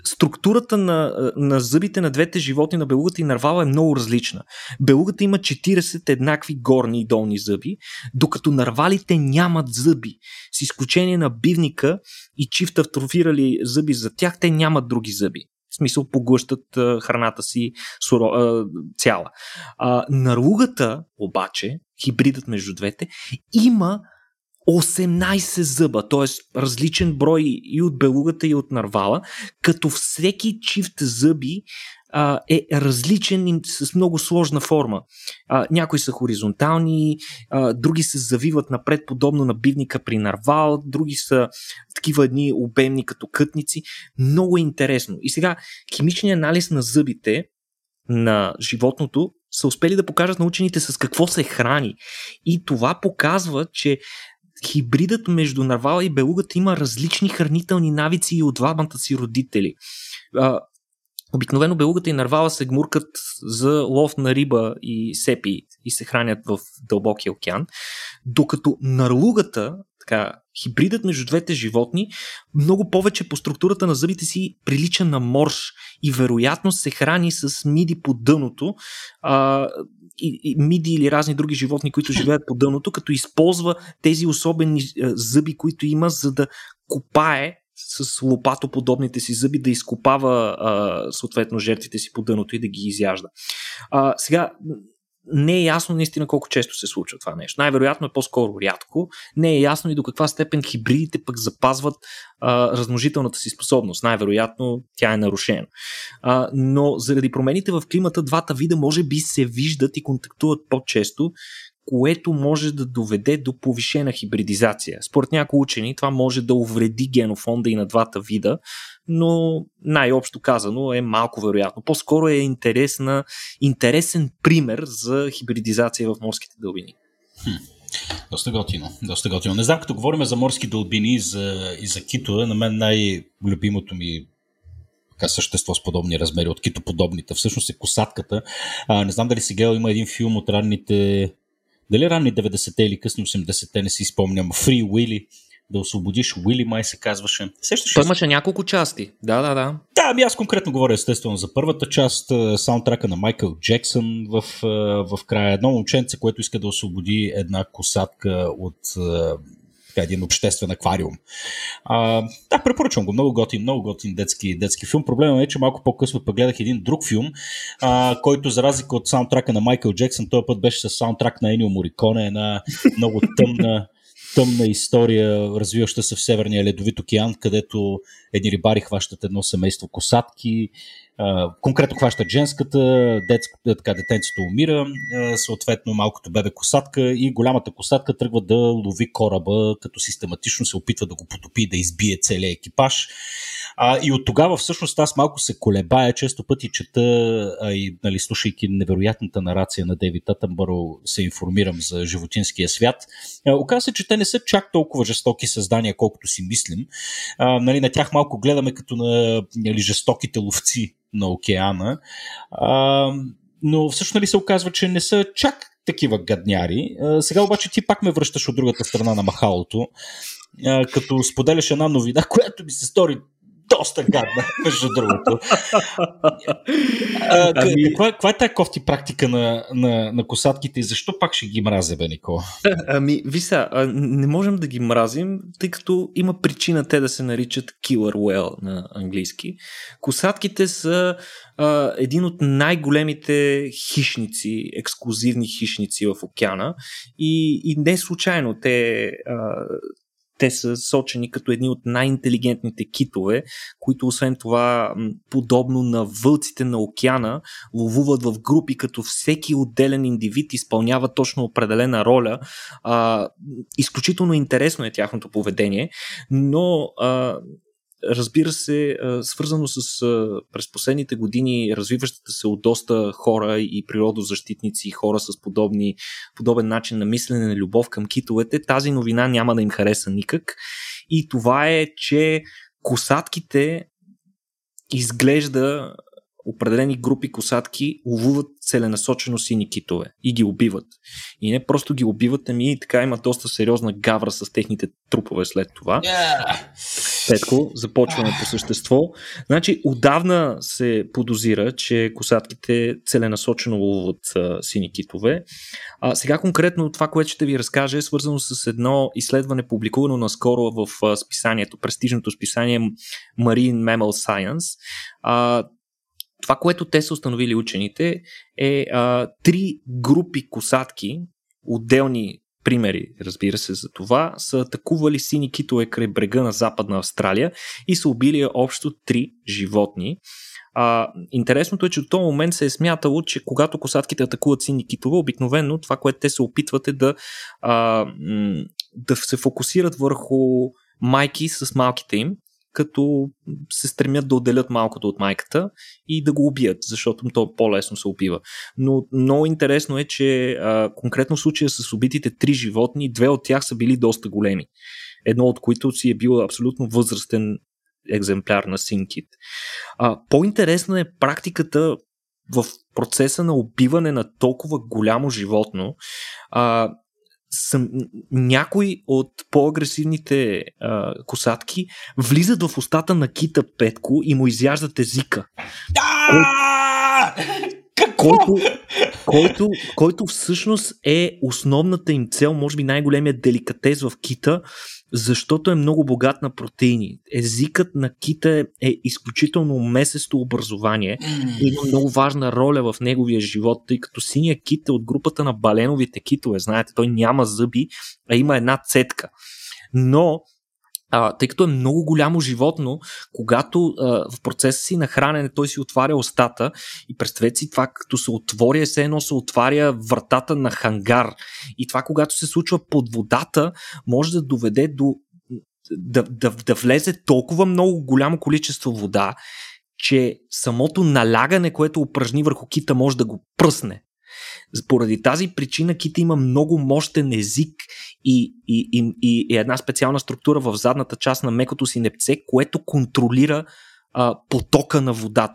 структурата на, на зъбите на двете животни, на белугата и нарвала е много различна. Белугата има 40 еднакви горни и долни зъби, докато нарвалите нямат зъби. С изключение на бивника и чифт автрофирали зъби за тях, те нямат други зъби. В смисъл поглъщат а, храната си суро, а, цяла. А, нарлугата, обаче, хибридът между двете, има 18 зъба, т.е. различен брой и от белугата и от нарвала, като всеки чифт зъби а, е различен и с много сложна форма. А, някои са хоризонтални, а, други се завиват напред, подобно на бивника при нарвал, други са такива едни обемни като кътници. Много е интересно. И сега, химичният анализ на зъбите на животното са успели да покажат на учените с какво се храни. И това показва, че хибридът между нарвала и белугата има различни хранителни навици и от двамата си родители. Обикновено белугата и нарвала се гмуркат за лов на риба и сепи и се хранят в дълбокия океан, докато нарлугата, така, хибридът между двете животни, много повече по структурата на зъбите си прилича на морж и вероятно се храни с миди по дъното, а, и, и миди или разни други животни, които живеят по дъното, като използва тези особени зъби, които има, за да копае с лопатоподобните си зъби да изкопава а, съответно жертвите си по дъното и да ги изяжда. А, сега, не е ясно наистина колко често се случва това нещо. Най-вероятно е по-скоро рядко. Не е ясно и до каква степен хибридите пък запазват а, размножителната си способност. Най-вероятно тя е нарушена. А, но заради промените в климата, двата вида може би се виждат и контактуват по-често, което може да доведе до повишена хибридизация. Според някои учени това може да увреди генофонда и на двата вида, но най-общо казано е малко вероятно. По-скоро е интересна, интересен пример за хибридизация в морските дълбини. Доста готино. Доста готино. Не знам, като говорим за морски дълбини и за, и за китове, на мен най-любимото ми така същество с подобни размери от китоподобните. Всъщност е косатката. А, не знам дали сега има един филм от ранните дали ранни 90-те или късни 80-те, не си спомням, Free Willy, да освободиш Уили, май се казваше. Сещаш Той имаше няколко части. Да, да, да. Да, ами аз конкретно говоря естествено за първата част, саундтрака на Майкъл Джексън в, в края. Едно момченце, което иска да освободи една косатка от така, един обществен аквариум. А, да, препоръчвам го. Много готин, много готин детски, детски филм. Проблемът е, че малко по-късно пък гледах един друг филм, а, който за разлика от саундтрака на Майкъл Джексън, този път беше с саундтрак на Енио Мориконе, една много тъмна тъмна история, развиваща се в Северния ледовит океан, където едни рибари хващат едно семейство косатки, конкретно хващат женската, детско, така, детенцето умира, съответно малкото бебе косатка и голямата косатка тръгва да лови кораба, като систематично се опитва да го потопи, да избие целият екипаж. А, и от тогава всъщност аз малко се колебая, често пъти чета а, и нали, слушайки невероятната нарация на Дейвид Тътънбъро се информирам за животинския свят. А, оказва се, че те не са чак толкова жестоки създания, колкото си мислим. А, нали, на тях малко гледаме като на нали, жестоките ловци на океана. А, но всъщност нали, се оказва, че не са чак такива гадняри. А, сега обаче ти пак ме връщаш от другата страна на махалото, а, като споделяш една новина, [LAUGHS] която ми се стори доста гадна, [LAUGHS] между другото. А, ами... каква, каква е тази кофти практика на, на, на косатките и защо пак ще ги мразя, бе, Нико? [LAUGHS] Ами, виса, не можем да ги мразим, тъй като има причина те да се наричат killer whale на английски. Косатките са а, един от най-големите хищници, ексклюзивни хищници в океана и, и не случайно те а, те са сочени като едни от най-интелигентните китове, които освен това, подобно на вълците на океана, ловуват в групи, като всеки отделен индивид изпълнява точно определена роля. А, изключително интересно е тяхното поведение, но а, разбира се, свързано с през последните години развиващата се от доста хора и природозащитници хора с подобни, подобен начин на мислене на любов към китовете, тази новина няма да им хареса никак. И това е, че косатките изглежда определени групи косатки ловуват целенасочено сини китове и ги убиват. И не просто ги убиват, ами и така има доста сериозна гавра с техните трупове след това. Yeah. Петко, започваме по същество. Значи, отдавна се подозира, че косатките целенасочено ловуват а, сини китове. А, сега конкретно това, което ще ви разкажа е свързано с едно изследване, публикувано наскоро в а, списанието, престижното списание Marine Mammal Science. А, това, което те са установили учените, е а, три групи косатки, отделни примери, разбира се, за това, са атакували сини китове край брега на Западна Австралия и са убили общо три животни. А, интересното е, че до този момент се е смятало, че когато косатките атакуват сини китове, обикновено това, което те се опитват е да, а, да се фокусират върху майки с малките им като се стремят да отделят малкото от майката и да го убият, защото то по-лесно се убива. Но много интересно е, че а, конкретно в случая с убитите три животни, две от тях са били доста големи. Едно от които си е бил абсолютно възрастен екземпляр на Синкит. А, по-интересна е практиката в процеса на убиване на толкова голямо животно. А, съм, някои от по-агресивните а, косатки влизат в устата на кита Петко и му изяждат езика. Който, който, който всъщност е основната им цел, може би най-големият деликатес в кита, защото е много богат на протеини. Езикът на кита е, е изключително месесто образование и има много важна роля в неговия живот, тъй като синия кит е от групата на баленовите китове. Знаете, той няма зъби, а има една цетка. Но а, тъй като е много голямо животно, когато а, в процеса си на хранене той си отваря устата и представете си това, като се отворя, все едно се отваря вратата на хангар. И това, когато се случва под водата, може да доведе до да, да, да влезе толкова много голямо количество вода, че самото налягане, което упражни върху кита, може да го пръсне. Поради тази причина кита има много мощен език и, и, и, и една специална структура в задната част на мекото си непце, което контролира а, потока на вода.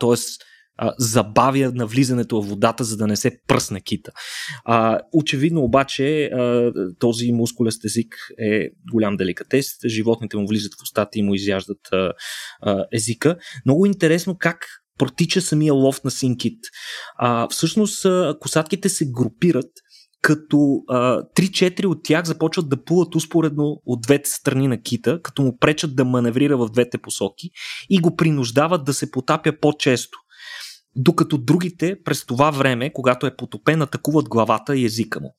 А, забавя навлизането в водата, за да не се пръсне кита. А, очевидно обаче а, този мускулест език е голям деликатес. Животните му влизат в устата и му изяждат а, а, езика. Много интересно как протича самия лов на синкит. А, всъщност косатките се групират като а, 3-4 от тях започват да плуват успоредно от двете страни на кита, като му пречат да маневрира в двете посоки и го принуждават да се потапя по-често докато другите през това време, когато е потопен, атакуват главата и езика му.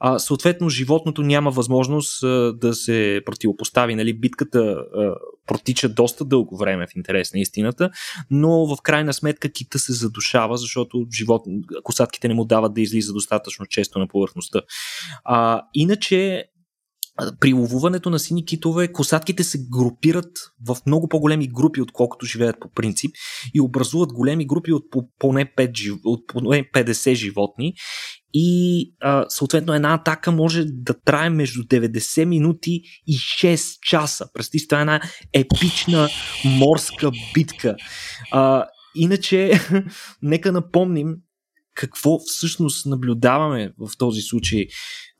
А, съответно, животното няма възможност а, да се противопостави. Нали? Битката а, протича доста дълго време в интерес на истината, но в крайна сметка кита се задушава, защото живот, косатките не му дават да излиза достатъчно често на повърхността. А, иначе при ловуването на сини китове косатките се групират в много по-големи групи, отколкото живеят по принцип и образуват големи групи от поне, 5, от поне 50 животни и съответно една атака може да трае между 90 минути и 6 часа. Представи това е една епична морска битка. А, иначе, [LAUGHS] нека напомним какво всъщност наблюдаваме в този случай.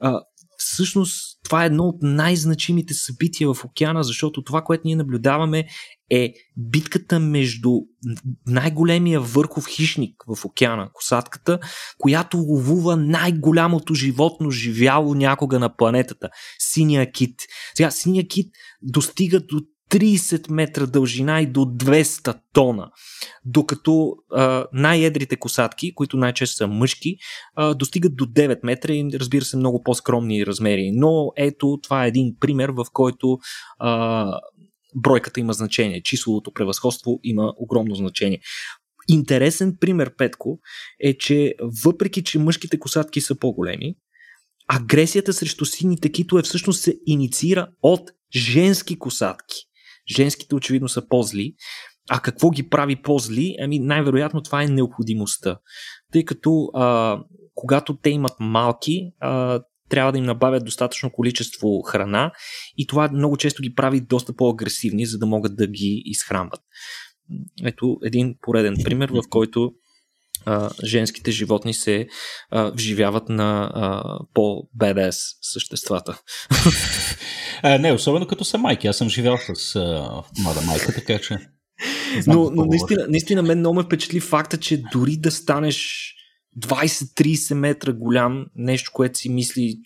А, всъщност това е едно от най-значимите събития в океана, защото това, което ние наблюдаваме е битката между най-големия върхов хищник в океана, косатката, която ловува най-голямото животно живяло някога на планетата синия кит. Сега, синия кит достига до 30 метра дължина и до 200 тона. Докато а, най-едрите косатки, които най-често са мъжки, а, достигат до 9 метра и разбира се много по-скромни размери. Но ето това е един пример, в който а, бройката има значение, числовото превъзходство има огромно значение. Интересен пример, Петко, е, че въпреки, че мъжките косатки са по-големи, агресията срещу сините китове всъщност се инициира от женски косатки. Женските очевидно са по-зли. А какво ги прави по-зли? Ами най-вероятно това е необходимостта. Тъй като а, когато те имат малки, а, трябва да им набавят достатъчно количество храна и това много често ги прави доста по-агресивни, за да могат да ги изхранват. Ето един пореден пример, в който а, женските животни се а, вживяват на а, по-бедес съществата. [LAUGHS] А, не, особено като са майки. Аз съм живял с а, млада майка, така че. но, но наистина, наистина мен много ме впечатли факта, че дори да станеш 20-30 метра голям, нещо, което си мисли,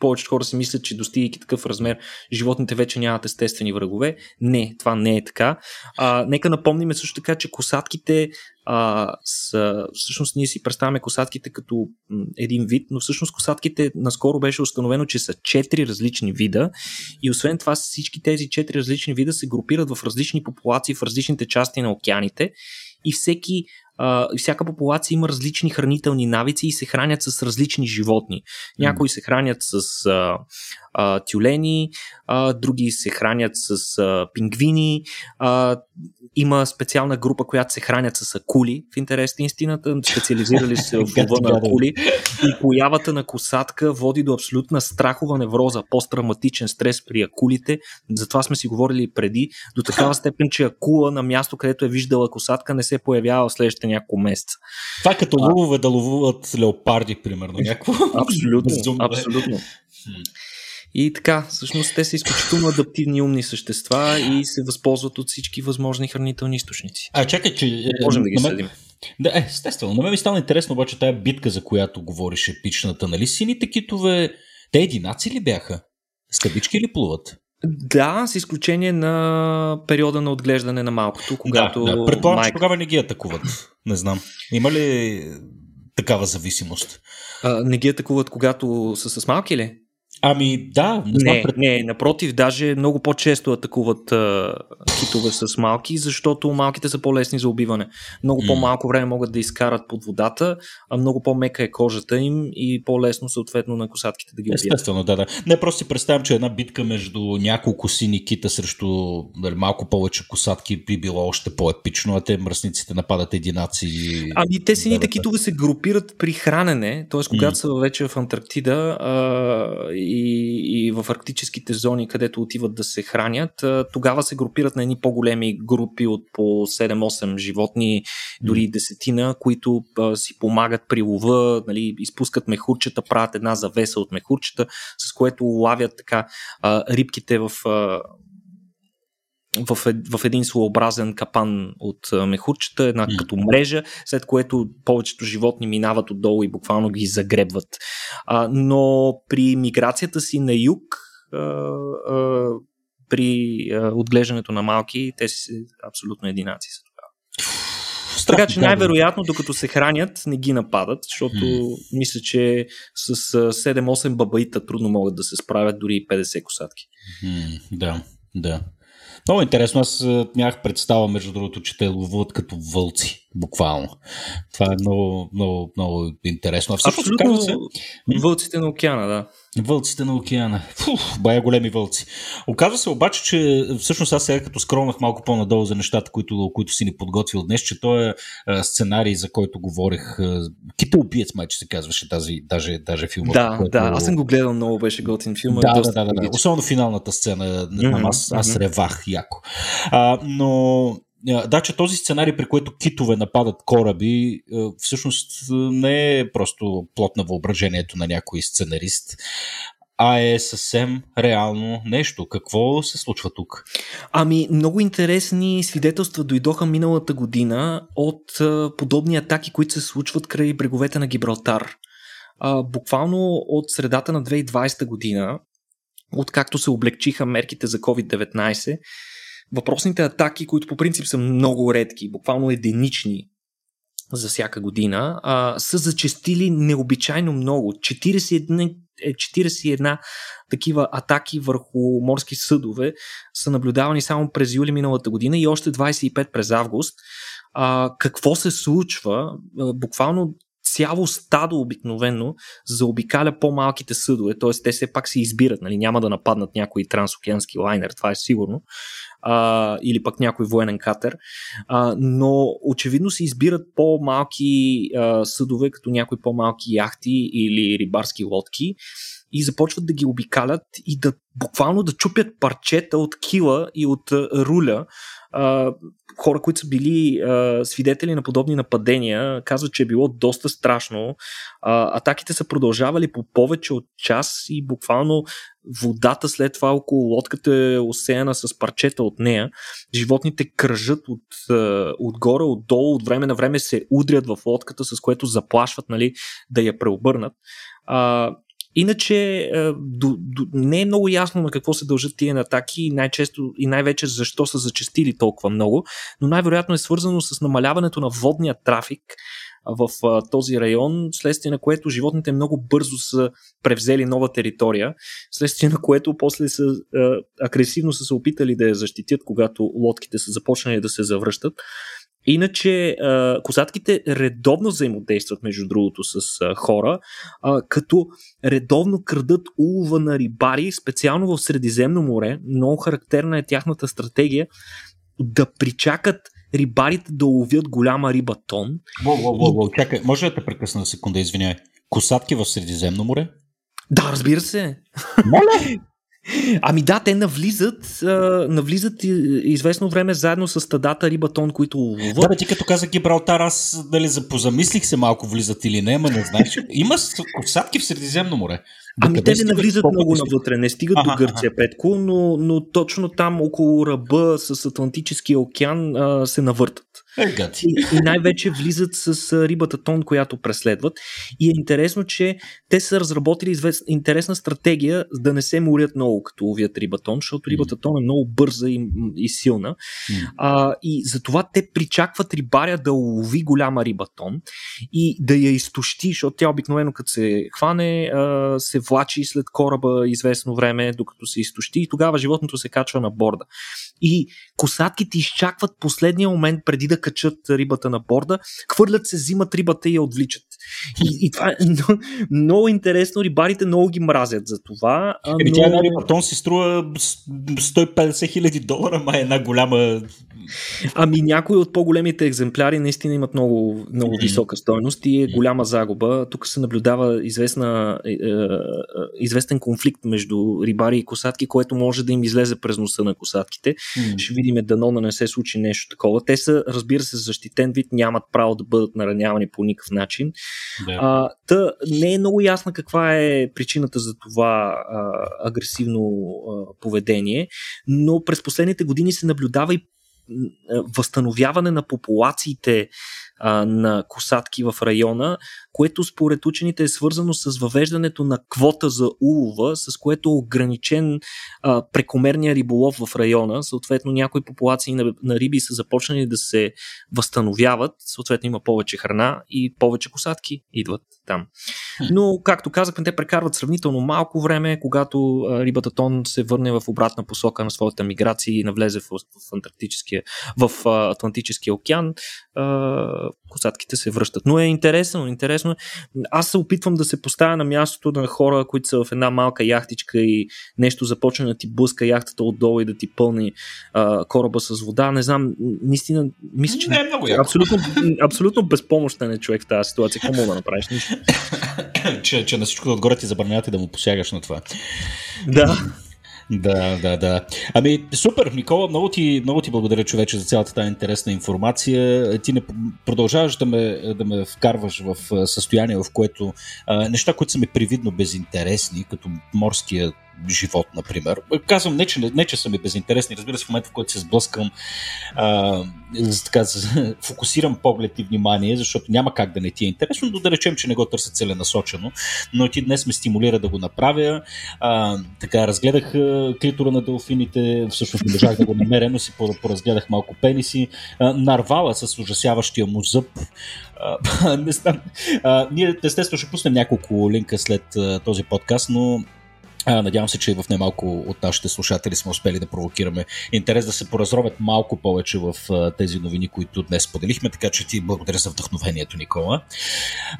повечето хора си мислят, че достигайки такъв размер, животните вече нямат естествени врагове. Не, това не е така. А, нека напомним също така, че косатките а, са, всъщност ние си представяме косатките като един вид, но всъщност косатките наскоро беше установено, че са четири различни вида и освен това всички тези четири различни вида се групират в различни популации в различните части на океаните и всеки а, всяка популация има различни хранителни навици и се хранят с различни животни. Някои се хранят с а, а, тюлени, а, други се хранят с а, пингвини, а, има специална група, която се хранят с акули, в интерес на истината, специализирали се в [LAUGHS] лова на акули и появата на косатка води до абсолютна страхова невроза, посттравматичен стрес при акулите, затова сме си говорили преди, до такава [LAUGHS] степен, че акула на място, където е виждала косатка, не се появява в следващите няколко месеца. Това е като лъвове да ловуват леопарди, примерно. Някакво. Абсолютно, [LAUGHS] абсолютно. И така, всъщност те са изключително адаптивни умни същества и се възползват от всички възможни хранителни източници. А чакай, че... Е, Можем да ги следим. Да, е, естествено. На мен ми стана интересно обаче тая битка, за която говориш епичната. Нали сините китове, те единаци ли бяха? Скъбички ли плуват? Да, с изключение на периода на отглеждане на малкото, когато. Да, да. Предполагам, майка... че тогава не ги атакуват. Не знам. Има ли такава зависимост? А, не ги атакуват, когато са с малки ли? Ами да. Не, не, пред... не, напротив, даже много по-често атакуват а, китове с малки, защото малките са по-лесни за убиване. Много mm. по-малко време могат да изкарат под водата, а много по-мека е кожата им и по-лесно съответно на косатките да ги убият. Естествено, да, да. Не, просто си представям, че една битка между няколко сини кита срещу дали, малко повече косатки би било още по-епично, а те мръсниците нападат единаци. Ами те сините китове се групират при хранене, т.е. когато mm. са вече в Антарктида а, и, и в арктическите зони, където отиват да се хранят, тогава се групират на едни по-големи групи от по 7-8 животни, дори десетина, които а, си помагат при лова, нали, изпускат мехурчета, правят една завеса от мехурчета, с което лавят така а, рибките в а, в, в един своеобразен капан от мехурчета, една mm. като мрежа, след което повечето животни минават отдолу и буквално ги загребват. А, но при миграцията си на юг, а, а, при а, отглеждането на малки, те си абсолютно единаци са тогава. Така че най-вероятно, докато се хранят, не ги нападат, защото mm. мисля, че с 7-8 бабаита трудно могат да се справят дори 50 косатки. Mm, да, да. Много интересно. Аз нямах представа, между другото, че те ловуват като вълци, буквално. Това е много, много, много интересно. А всъщност, Абсолютно се... вълците на океана, да. Вълците на океана. Фух, бая големи вълци. Оказва се обаче, че всъщност аз сега като скромнах малко по-надолу за нещата, които, които си ни подготвил днес, че той е сценарий, за който говорех. Кита убиец, май, че се казваше тази, даже, даже филма. Да, което... да, аз съм го гледал много, беше готин филм. Да, да, да, да, да. Особено финалната сцена. Mm-hmm, аз, аз mm-hmm. ревах яко. А, но да, че този сценарий, при който китове нападат кораби, всъщност не е просто плод на въображението на някой сценарист, а е съвсем реално нещо. Какво се случва тук? Ами, много интересни свидетелства дойдоха миналата година от подобни атаки, които се случват край бреговете на Гибралтар. Буквално от средата на 2020 година, откакто се облегчиха мерките за COVID-19, въпросните атаки, които по принцип са много редки, буквално единични за всяка година, а, са зачестили необичайно много. 41, 41 е, такива атаки върху морски съдове са наблюдавани само през юли миналата година и още 25 през август. А, какво се случва? Буквално цяло стадо обикновено заобикаля по-малките съдове, т.е. те все пак се избират, нали? няма да нападнат някой трансокеански лайнер, това е сигурно, а, или пък някой военен катер, а, но очевидно се избират по-малки а, съдове, като някои по-малки яхти или рибарски лодки и започват да ги обикалят и да буквално да чупят парчета от кила и от руля хора, които са били свидетели на подобни нападения, казват, че е било доста страшно. Атаките са продължавали по повече от час и буквално водата след това около лодката е осеяна с парчета от нея. Животните кръжат от, отгоре, отдолу, от време на време се удрят в лодката, с което заплашват нали, да я преобърнат. Иначе е, до, до, не е много ясно на какво се дължат тия атаки и най-често и най-вече защо са зачастили толкова много, но най-вероятно е свързано с намаляването на водния трафик в а, този район, следствие на което животните много бързо са превзели нова територия, следствие на което после са а, агресивно са се опитали да я защитят, когато лодките са започнали да се завръщат. Иначе козатките редовно взаимодействат, между другото, с хора, като редовно крадат улова на рибари, специално в Средиземно море. Много характерна е тяхната стратегия да причакат рибарите да ловят голяма риба тон. Во, во, во, во. Чакай, може да те прекъсна на секунда, извинявай. Косатки в Средиземно море? Да, разбира се. Моля! [LAUGHS] Ами да, те навлизат, а, навлизат известно време заедно с стадата рибатон, които ловуват. Да, бе, ти като каза Гибралтар, аз дали запозамислих се малко влизат или не, ама не знаеш. Има косатки в Средиземно море. Ами те не навлизат много навътре, не стигат ага, до Гърция, ага. Петко, но, но точно там около ръба с Атлантическия океан а, се навъртат. Е, и, и най-вече влизат с рибата тон, която преследват. И е интересно, че те са разработили извест... интересна стратегия да не се морят много като ловят риба тон, защото рибата тон е много бърза и, и силна. Mm. А, и затова те причакват рибаря да лови голяма риба тон и да я изтощи, защото тя обикновено като се хване, а, се влачи след кораба известно време, докато се изтощи и тогава животното се качва на борда. И косатките изчакват последния момент преди да качат рибата на борда, хвърлят се, взимат рибата и я отвличат. И, и това е много, много интересно. Рибарите много ги мразят за това. Еми, но... тя една рибатон си струва 150 хиляди долара, ма е една голяма Ами някои от по-големите екземпляри наистина имат много, много висока стойност и е голяма загуба. Тук се наблюдава известна е, е, известен конфликт между рибари и косатки, което може да им излезе през носа на косатките. Mm. Ще видим дано да не се случи нещо такова. Те са, разбира се, защитен вид, нямат право да бъдат наранявани по никакъв начин. Yeah. А, та, не е много ясна каква е причината за това а, агресивно а, поведение, но през последните години се наблюдава и възстановяване на популациите а, на косатки в района, което според учените е свързано с въвеждането на квота за улова, с което е ограничен а, прекомерния риболов в района. Съответно, някои популации на, на риби са започнали да се възстановяват, съответно има повече храна и повече косатки идват там. Но, както казахме, те прекарват сравнително малко време, когато а, рибата тон се върне в обратна посока на своята миграция и навлезе в, в, в а, Атлантическия океан. А, косатките се връщат. Но е интересно, интересно. Аз се опитвам да се поставя на мястото на хора, които са в една малка яхтичка и нещо започне да ти блъска яхтата отдолу и да ти пълни а, кораба с вода. Не знам, наистина, мисля, че не е много абсолютно, абсолютно безпомощен е човек в тази ситуация. Какво мога да направиш? Нищо. [COUGHS] че, че на всичко отгоре ти забраняват и да му посягаш на това. Да. Да, да, да. Ами, супер, Никола, много ти, много ти благодаря, човече, за цялата тази интересна информация. Ти не продължаваш да ме, да ме вкарваш в състояние, в което а, неща, които са ми привидно безинтересни, като морския живот, например. Казвам не, че, не, че са ми безинтересни, разбира се, в момента, в който се сблъскам, а, така, [LAUGHS] фокусирам поглед и внимание, защото няма как да не ти е интересно, но да речем, че не го търся целенасочено, но ти днес ме стимулира да го направя. А, така, разгледах клитора на делфините, всъщност не можах да го намеря, но си поразгледах малко пениси. А, нарвала с ужасяващия му зъб. А, [LAUGHS] не знам. А, ние естествено ще пуснем няколко линка след а, този подкаст, но надявам се, че и в немалко от нашите слушатели сме успели да провокираме интерес да се поразровят малко повече в тези новини, които днес поделихме, така че ти благодаря за вдъхновението, Никола.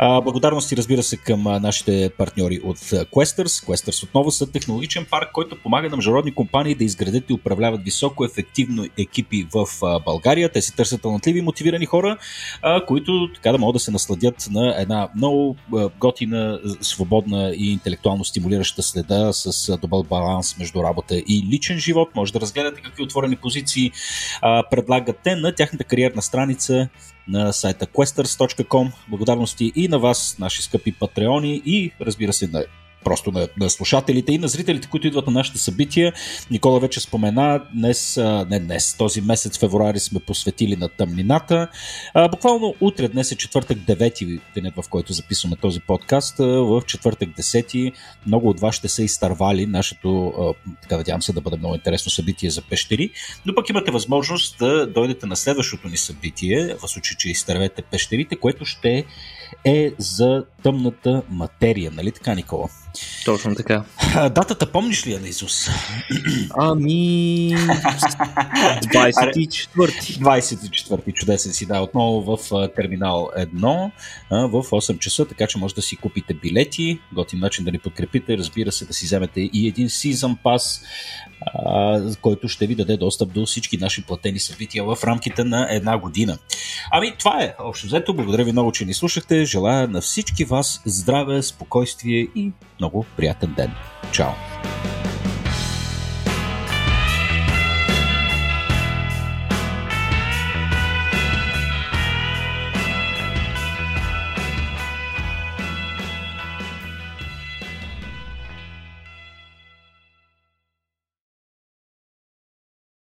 Благодарности, разбира се, към нашите партньори от Questers. Questers отново са технологичен парк, който помага на международни компании да изградят и управляват високо ефективно екипи в България. Те си търсят талантливи и мотивирани хора, които така да могат да се насладят на една много готина, свободна и интелектуално стимулираща следа с добър баланс между работа и личен живот. Може да разгледате какви отворени позиции а, предлагат те на тяхната кариерна страница на сайта questers.com. Благодарности и на вас, наши скъпи патреони и разбира се на просто на, на слушателите и на зрителите, които идват на нашите събития. Никола вече спомена, днес, не днес, този месец февруари сме посветили на тъмнината. Буквално утре, днес е четвъртък 9 денят, в който записваме този подкаст. В четвъртък 10 много от вас ще са изтървали нашето, така надявам се да бъде много интересно събитие за пещери, но пък имате възможност да дойдете на следващото ни събитие, в случай, че изтървете пещерите, което ще е за тъмната материя, нали така, Никола? Точно така. Датата помниш ли я на Изус? Ами... 24. 24 чудесен си, да, отново в терминал 1 в 8 часа, така че може да си купите билети, готин начин да ни подкрепите, разбира се, да си вземете и един Season Който ще ви даде достъп до всички наши платени събития в рамките на една година. Ами, това е общо взето. Благодаря ви много, че ни слушахте. Желая на всички вас здраве, спокойствие и много приятен ден. Чао!